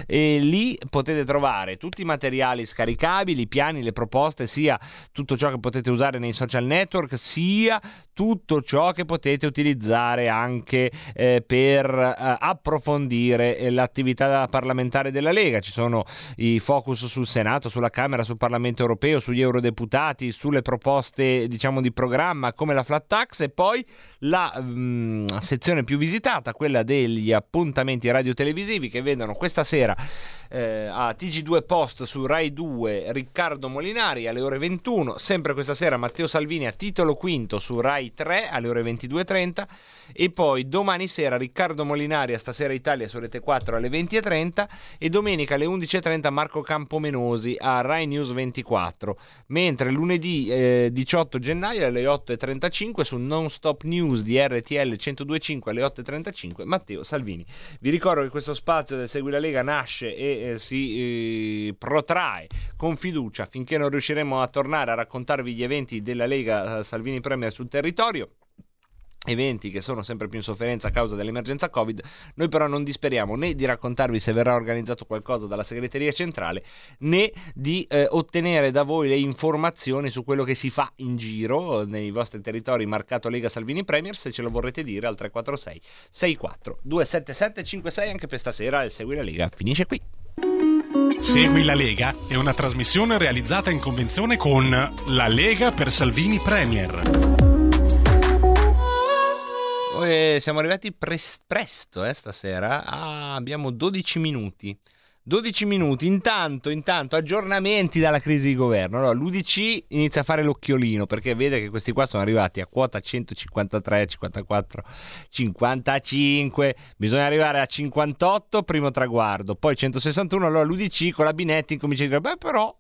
e lì potete trovare tutti i materiali scaricabili, i piani, le proposte, sia tutto ciò che potete usare nei social network, sia tutto ciò che potete utilizzare anche eh, per eh, approfondire l'attività parlamentare della Lega. Ci sono i focus sul Senato, sulla Camera, sul Parlamento europeo, sugli eurodeputati, sulle proposte diciamo di programma come la flat tax e poi la mh, mm, sezione più visitata, quella degli appuntamenti radio-televisivi che vedono questa sera eh, a TG2 Post su Rai 2 Riccardo Molinari alle ore 21, sempre questa sera Matteo Salvini a titolo quinto su Rai 3 alle ore 22.30 e poi domani sera Riccardo Molinari a Stasera Italia su Rete 4 alle 20.30 e domenica alle 11.30 Marco Campomenosi a Rai News 24, mentre lunedì eh, 18 gennaio alle 8.35 su Non Stop News di RTL 102.5 alle 8.35 Matteo Salvini. Vi ricordo che questo spazio del Segui la Lega nasce e eh, si eh, protrae con fiducia finché non riusciremo a tornare a raccontarvi gli eventi della Lega eh, Salvini Premier sul territorio. Eventi che sono sempre più in sofferenza a causa dell'emergenza Covid, noi però non disperiamo né di raccontarvi se verrà organizzato qualcosa dalla segreteria centrale, né di eh, ottenere da voi le informazioni su quello che si fa in giro nei vostri territori marcato Lega Salvini Premier, se ce lo vorrete dire al 346 64 277 56 anche per stasera il Segui la Lega. Finisce qui. Segui la Lega è una trasmissione realizzata in convenzione con La Lega per Salvini Premier. Eh, siamo arrivati pres- presto eh, stasera. Ah, abbiamo 12 minuti. 12 minuti, intanto, intanto, aggiornamenti dalla crisi di governo. Allora, l'UDC inizia a fare l'occhiolino perché vede che questi qua sono arrivati a quota 153, 54, 55. Bisogna arrivare a 58, primo traguardo, poi 161. Allora l'UDC con la Binetti comincia a dire: Beh, però,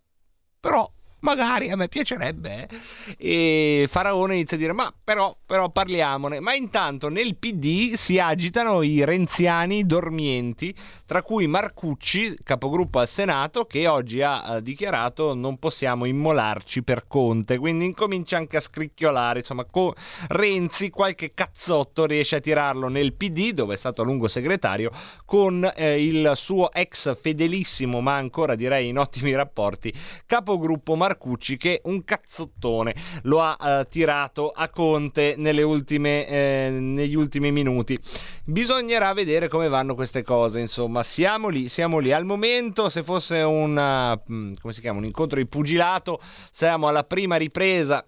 però, magari a me piacerebbe. eh. E Faraone inizia a dire, ma però, però parliamone. Ma intanto nel PD si agitano i renziani dormienti, tra cui Marcucci, capogruppo al Senato, che oggi ha dichiarato non possiamo immolarci per Conte, quindi incomincia anche a scricchiolare, insomma, co- Renzi qualche cazzotto riesce a tirarlo nel PD, dove è stato a lungo segretario, con eh, il suo ex fedelissimo, ma ancora direi in ottimi rapporti, capogruppo Marcucci, che un cazzottone lo ha eh, tirato a Conte ultime, eh, negli ultimi minuti. Bisognerà vedere come vanno queste cose, insomma, siamo lì, siamo lì. Al momento, se fosse una, mm, come si chiama, un incontro di pugilato, siamo alla prima ripresa.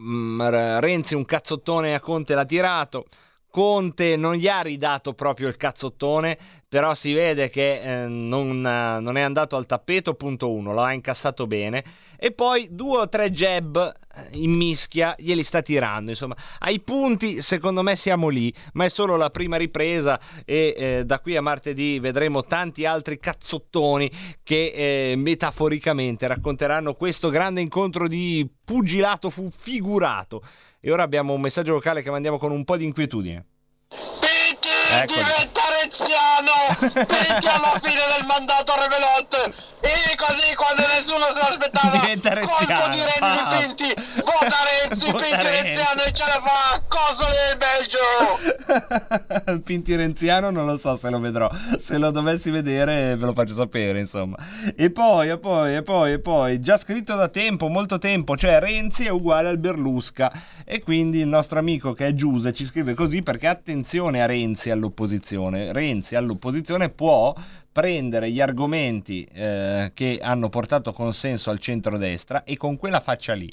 Mm, Renzi un cazzottone a Conte l'ha tirato. Conte non gli ha ridato proprio il cazzottone, però si vede che eh, non, eh, non, è andato al tappeto, punto uno, l'ha incassato bene. E poi due o tre jab in mischia glieli sta tirando. Insomma, ai punti secondo me siamo lì, ma è solo la prima ripresa e eh, da qui a martedì vedremo tanti altri cazzottoni che eh, metaforicamente racconteranno questo grande incontro di pugilato fu figurato. E ora abbiamo un messaggio vocale che mandiamo con un po' di inquietudine. Piti reziano! Piti alla fine del mandato Revelot! E così quando nessuno se l'aspettava! Colpo di Renzi reziano. Pinti! Vota Renzi, Vota Pinti Renzi. reziano e ce la fa! Cosole del Belgio! Il Pinti Renziano non lo so se lo vedrò. Se lo dovessi vedere ve lo faccio sapere, insomma. E poi, e poi, e poi, e poi, già scritto da tempo, molto tempo, cioè Renzi è uguale al Berlusca. E quindi il nostro amico che è Giuse ci scrive così perché attenzione a Renzi all'opposizione. Renzi all'opposizione può prendere gli argomenti eh, che hanno portato consenso al centrodestra e con quella faccia lì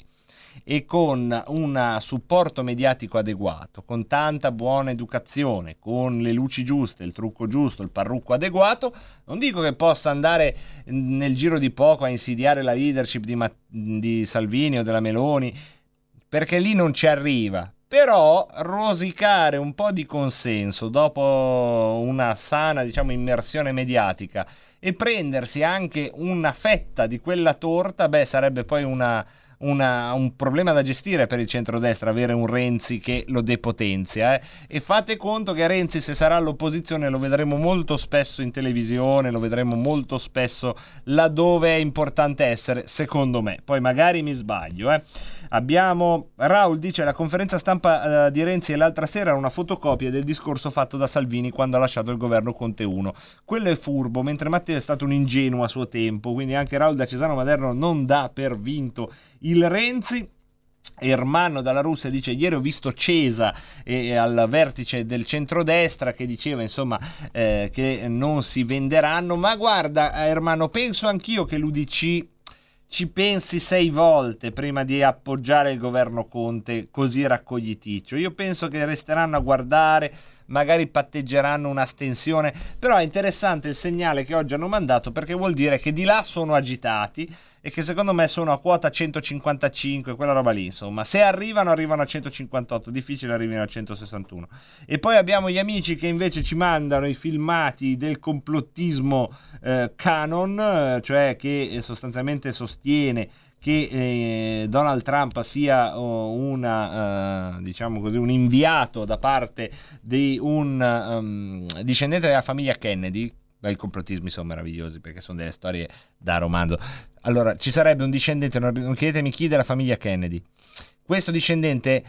e con un supporto mediatico adeguato, con tanta buona educazione, con le luci giuste, il trucco giusto, il parrucco adeguato, non dico che possa andare nel giro di poco a insidiare la leadership di, Ma- di Salvini o della Meloni, perché lì non ci arriva. Però rosicare un po' di consenso dopo una sana, diciamo, immersione mediatica e prendersi anche una fetta di quella torta, beh, sarebbe poi una, una- un problema da gestire per il centrodestra avere un Renzi che lo depotenzia. eh. E fate conto che Renzi, se sarà all'opposizione, lo vedremo molto spesso in televisione, lo vedremo molto spesso laddove è importante essere, secondo me. Poi magari mi sbaglio. eh. Abbiamo Raul dice la conferenza stampa eh, di Renzi l'altra sera era una fotocopia del discorso fatto da Salvini quando ha lasciato il governo Conte 1. Quello è furbo, mentre Matteo è stato un ingenuo a suo tempo, quindi anche Raul da Cesano Maderno non dà per vinto il Renzi. Ermanno dalla Russia dice ieri ho visto Cesa eh, al vertice del centrodestra che diceva insomma eh, che non si venderanno ma guarda Ermanno penso anch'io che l'UDC ci pensi sei volte prima di appoggiare il governo Conte così raccogliticcio. Io penso che resteranno a guardare, magari patteggeranno un'astensione, però è interessante il segnale che oggi hanno mandato perché vuol dire che di là sono agitati e che secondo me sono a quota 155, quella roba lì, insomma. Se arrivano, arrivano a 158, difficile arrivino a 161. E poi abbiamo gli amici che invece ci mandano i filmati del complottismo eh, canon, cioè che eh, sostanzialmente sostiene che eh, Donald Trump sia oh, una, eh, diciamo così, un inviato da parte di un um, discendente della famiglia Kennedy. Beh, I complottismi sono meravigliosi perché sono delle storie da romanzo. Allora, ci sarebbe un discendente, non chiedetemi chi, della famiglia Kennedy. Questo discendente,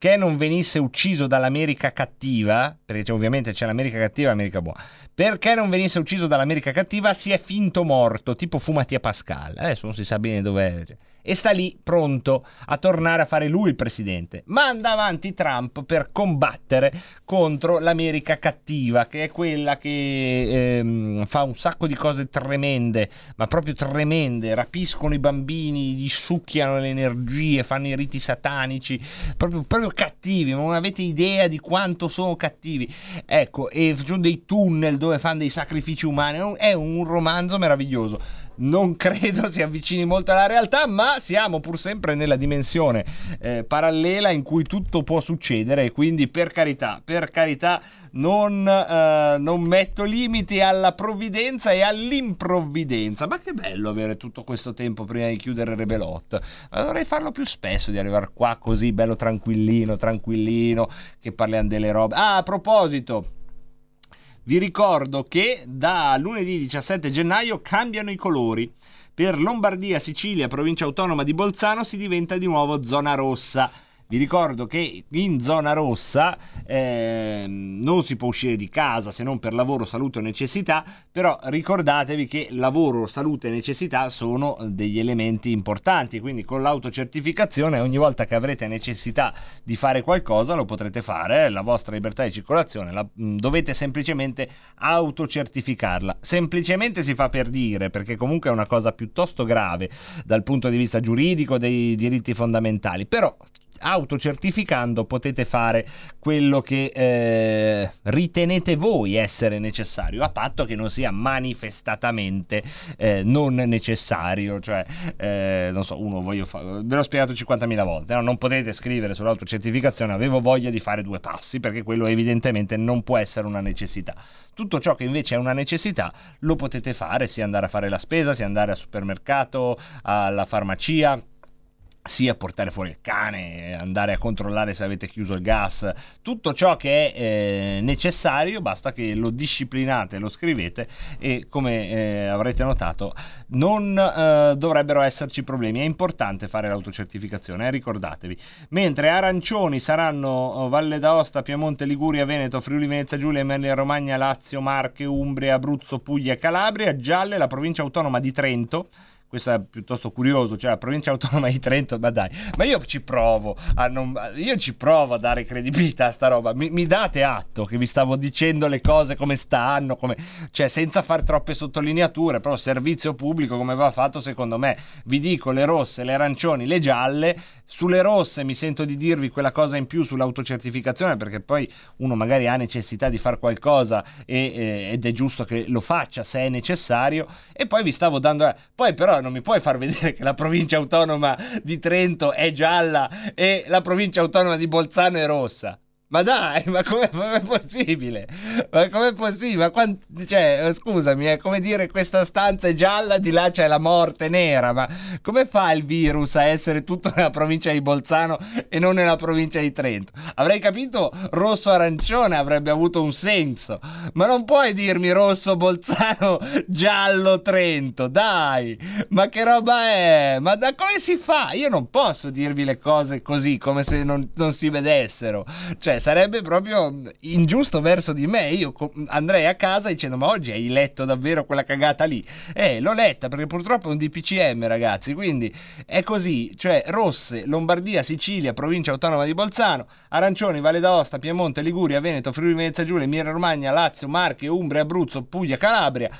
perché non venisse ucciso dall'America cattiva, perché c'è- ovviamente c'è l'America cattiva e l'America buona, perché non venisse ucciso dall'America cattiva si è finto morto, tipo Fumatia Pascal. Adesso non si sa bene dov'è. E sta lì pronto a tornare a fare lui il presidente. Manda avanti Trump per combattere contro l'America cattiva, che è quella che ehm, fa un sacco di cose tremende, ma proprio tremende. Rapiscono i bambini, gli succhiano le energie, fanno i riti satanici, proprio, proprio cattivi. Non avete idea di quanto sono cattivi. Ecco, e sono dei tunnel dove fanno dei sacrifici umani. È un romanzo meraviglioso. Non credo si avvicini molto alla realtà, ma siamo pur sempre nella dimensione eh, parallela in cui tutto può succedere quindi per carità, per carità non, eh, non metto limiti alla provvidenza e all'improvvidenza. Ma che bello avere tutto questo tempo prima di chiudere Rebelot. Ma dovrei farlo più spesso di arrivare qua così bello tranquillino, tranquillino, che parliamo delle robe. Ah, a proposito, vi ricordo che da lunedì 17 gennaio cambiano i colori. Per Lombardia, Sicilia, provincia autonoma di Bolzano si diventa di nuovo zona rossa. Vi ricordo che in zona rossa eh, non si può uscire di casa se non per lavoro, salute o necessità, però ricordatevi che lavoro, salute e necessità sono degli elementi importanti, quindi con l'autocertificazione ogni volta che avrete necessità di fare qualcosa lo potrete fare, la vostra libertà di circolazione la, mh, dovete semplicemente autocertificarla. Semplicemente si fa per dire, perché comunque è una cosa piuttosto grave dal punto di vista giuridico dei diritti fondamentali, però autocertificando potete fare quello che eh, ritenete voi essere necessario, a patto che non sia manifestatamente eh, non necessario. Cioè, eh, non so, uno voglio fare. Ve l'ho spiegato 50.000 volte. No? Non potete scrivere sull'autocertificazione avevo voglia di fare due passi, perché quello evidentemente non può essere una necessità. Tutto ciò che invece è una necessità lo potete fare, sia andare a fare la spesa, sia andare al supermercato, alla farmacia sia portare fuori il cane, andare a controllare se avete chiuso il gas, tutto ciò che è eh, necessario, basta che lo disciplinate, lo scrivete e come eh, avrete notato non eh, dovrebbero esserci problemi. È importante fare l'autocertificazione, eh, ricordatevi. Mentre arancioni saranno oh, Valle d'Aosta, Piemonte, Liguria, Veneto, Friuli, Venezia Giulia, Emilia Romagna, Lazio, Marche, Umbria, Abruzzo, Puglia Calabria, gialle la provincia autonoma di Trento questo è piuttosto curioso, cioè la provincia autonoma di Trento, ma dai, ma io ci provo a, non, io ci provo a dare credibilità a sta roba, mi, mi, date atto che vi stavo dicendo le cose come stanno, come, cioè senza fare troppe sottolineature, però servizio pubblico come va fatto secondo me, vi dico le rosse, le arancioni, le gialle, sulle rosse mi sento di dirvi quella cosa in più sull'autocertificazione perché poi uno magari ha necessità di fare qualcosa e, eh, ed è giusto che lo faccia se è necessario e poi vi stavo dando, eh, poi però non mi puoi far vedere che la provincia autonoma di Trento è gialla e la provincia autonoma di Bolzano è rossa. Ma dai, ma com'è, com'è possibile? Ma com'è possibile? Ma quant... cioè, scusami, è come dire questa stanza è gialla, di là c'è la morte nera. Ma come fa il virus a essere tutto nella provincia di Bolzano e non nella provincia di Trento? Avrei capito rosso-arancione, avrebbe avuto un senso. Ma non puoi dirmi rosso Bolzano, giallo Trento, dai! Ma che roba è? Ma da come si fa? Io non posso dirvi le cose così, come se non, non si vedessero. Cioè, sarebbe proprio ingiusto verso di me. Io andrei a casa dicendo: Ma oggi hai letto davvero quella cagata lì? Eh, l'ho letta perché purtroppo è un DPCM, ragazzi. Quindi è così: cioè rosse, Lombardia, Sicilia, provincia autonoma di Bolzano, arancioni, Valle d'Aosta, Piemonte, Liguria, Veneto, Friuli Venezia Giulia, Emilia Romagna, Lazio, Marche, Umbria, Abruzzo, Puglia, Calabria.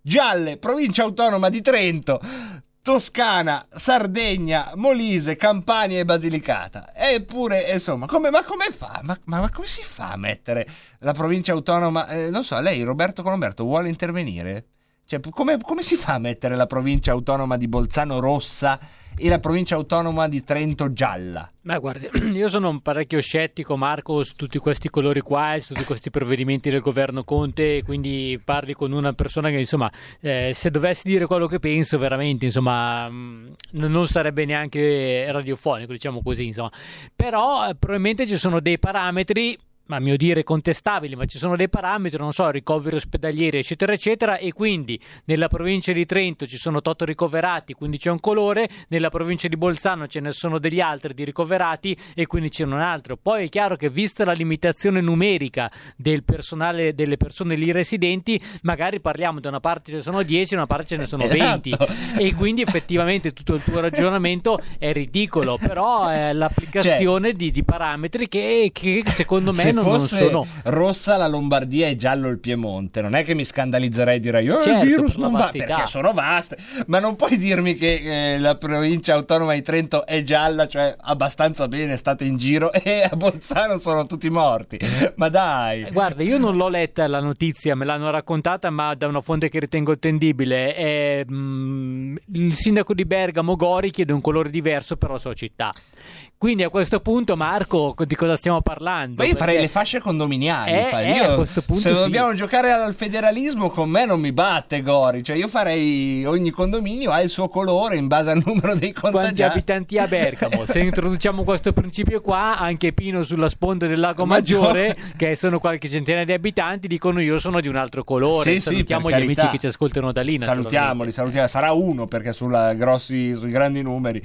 Gialle, provincia autonoma di Trento, Toscana, Sardegna, Molise, Campania e Basilicata. Eppure, insomma, come, ma come fa? Ma, ma, ma, come si fa a mettere la provincia autonoma? Eh, non so, lei, Roberto Colomberto, vuole intervenire? Cioè, come, come si fa a mettere la provincia autonoma di Bolzano rossa e la provincia autonoma di Trento gialla. Ma guardi, io sono un parecchio scettico, Marco, su tutti questi colori qua, su tutti questi provvedimenti del governo Conte, quindi parli con una persona che, insomma, eh, se dovessi dire quello che penso, veramente, insomma, mm, non sarebbe neanche radiofonico, diciamo così, insomma. Però eh, probabilmente ci sono dei parametri a mio dire contestabili, ma ci sono dei parametri, non so, ricoveri ospedalieri, eccetera, eccetera, e quindi nella provincia di Trento ci sono 8 ricoverati, quindi c'è un colore, nella provincia di Bolzano ce ne sono degli altri di ricoverati e quindi c'è un altro. Poi è chiaro che vista la limitazione numerica del personale, delle persone lì residenti, magari parliamo da una parte ce ne sono 10, da una parte ce ne sono 20 esatto. e quindi effettivamente tutto il tuo ragionamento è ridicolo, però è l'applicazione cioè, di, di, parametri che, che secondo me non- non sono- rossa la Lombardia e giallo il Piemonte, non è che mi scandalizzerei e direi eh, Certo, il virus non va perché sono vaste, ma non puoi dirmi che eh, la provincia autonoma di Trento è gialla, cioè abbastanza bene, state in giro e a Bolzano sono tutti morti. Ma dai. Guarda, io non l'ho letta la notizia, me l'hanno raccontata, ma da una fonte che ritengo attendibile. È, mm, il sindaco di Bergamo, Gori, chiede un colore diverso per la sua città. Quindi a questo punto, Marco, di cosa stiamo parlando? Ma io farei le fasce condominiali. Eh, eh, Io, a questo punto se sì. dobbiamo giocare al federalismo, con me non mi batte Gori. Cioè, io farei ogni condominio ha il suo colore in base al numero dei Quanti contagiati. abitanti ha Bergamo? Se introduciamo questo principio qua, anche Pino sulla sponda del lago Maggiore. Maggiore, che sono qualche centinaia di abitanti, dicono io sono di un altro colore. Sì, sì, Salutiamo per gli amici che ci ascoltano da lì. Salutiamoli, salutiamoli. Sarà uno perché sulla grossi, sui grandi numeri.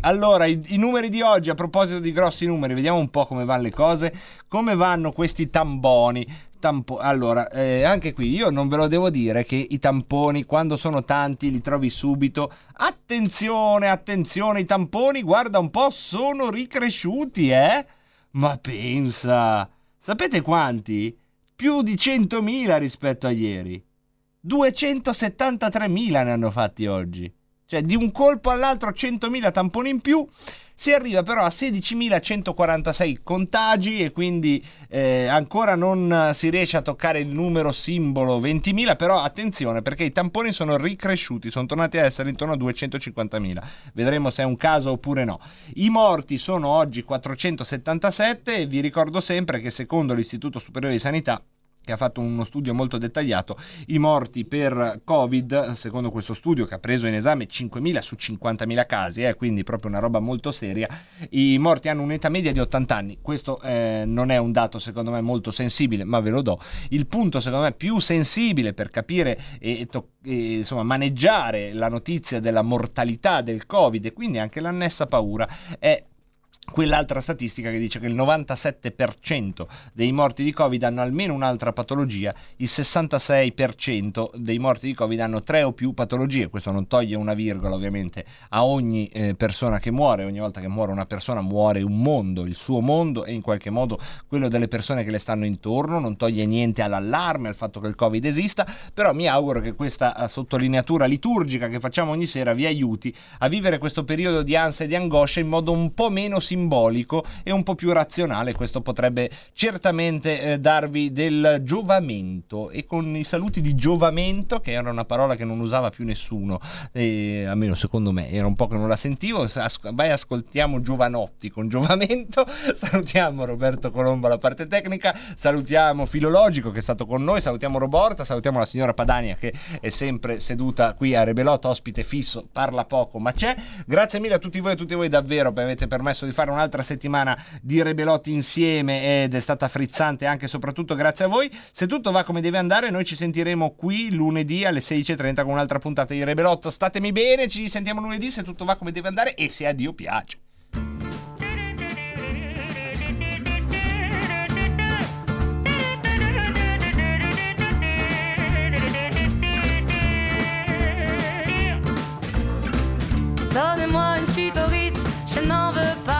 Allora, i, i numeri di oggi, a proposito di grossi numeri, vediamo un po' come vanno le cose. Come vanno questi tamboni? Tampo- allora, eh, anche qui io non ve lo devo dire che i tamponi, quando sono tanti, li trovi subito. Attenzione, attenzione, i tamponi, guarda un po', sono ricresciuti, eh? Ma pensa, sapete quanti? Più di 100.000 rispetto a ieri. 273.000 ne hanno fatti oggi. Cioè, di un colpo all'altro 100.000 tamponi in più. Si arriva però a 16.146 contagi e quindi eh, ancora non si riesce a toccare il numero simbolo 20.000, però attenzione perché i tamponi sono ricresciuti, sono tornati a essere intorno a 250.000. Vedremo se è un caso oppure no. I morti sono oggi 477 e vi ricordo sempre che secondo l'Istituto Superiore di Sanità che ha fatto uno studio molto dettagliato, i morti per Covid, secondo questo studio che ha preso in esame 5.000 su 50.000 casi, eh, quindi proprio una roba molto seria, i morti hanno un'età media di 80 anni. Questo eh, non è un dato secondo me molto sensibile, ma ve lo do. Il punto secondo me più sensibile per capire e, to- e, insomma, maneggiare la notizia della mortalità del Covid e quindi anche l'annessa paura è quell'altra statistica che dice che il 97% dei morti di Covid hanno almeno un'altra patologia, il 66% dei morti di Covid hanno tre o più patologie, questo non toglie una virgola ovviamente a ogni eh, persona che muore, ogni volta che muore una persona muore un mondo, il suo mondo e in qualche modo quello delle persone che le stanno intorno, non toglie niente all'allarme, al fatto che il Covid esista, però mi auguro che questa eh, sottolineatura liturgica che facciamo ogni sera vi aiuti a vivere questo periodo di ansia e di angoscia in modo un po' meno simbolico e un po' più razionale. Questo potrebbe certamente eh, darvi del giovamento e con i saluti di giovamento, che era una parola che non usava più nessuno, eh, almeno secondo me, era un po' che non la sentivo. As- vai, ascoltiamo Giovanotti con giovamento. Salutiamo Roberto Colombo alla parte tecnica, salutiamo Filologico che è stato con noi, salutiamo Roborta, salutiamo la signora Padania che è sempre seduta qui a Rebelot, ospite fisso, parla poco ma c'è. Grazie mille a tutti voi e a tutti voi davvero per avete permesso di fare un'altra settimana di Rebelot insieme ed è stata frizzante anche e soprattutto grazie a voi. Se tutto va come deve andare noi ci sentiremo qui lunedì alle 16.30 con un'altra puntata di Rebelot. Statemi bene, ci sentiamo lunedì se tutto va come deve andare e se a Dio piace. Donnez-moi une suite au Ritz, je n'en veux pas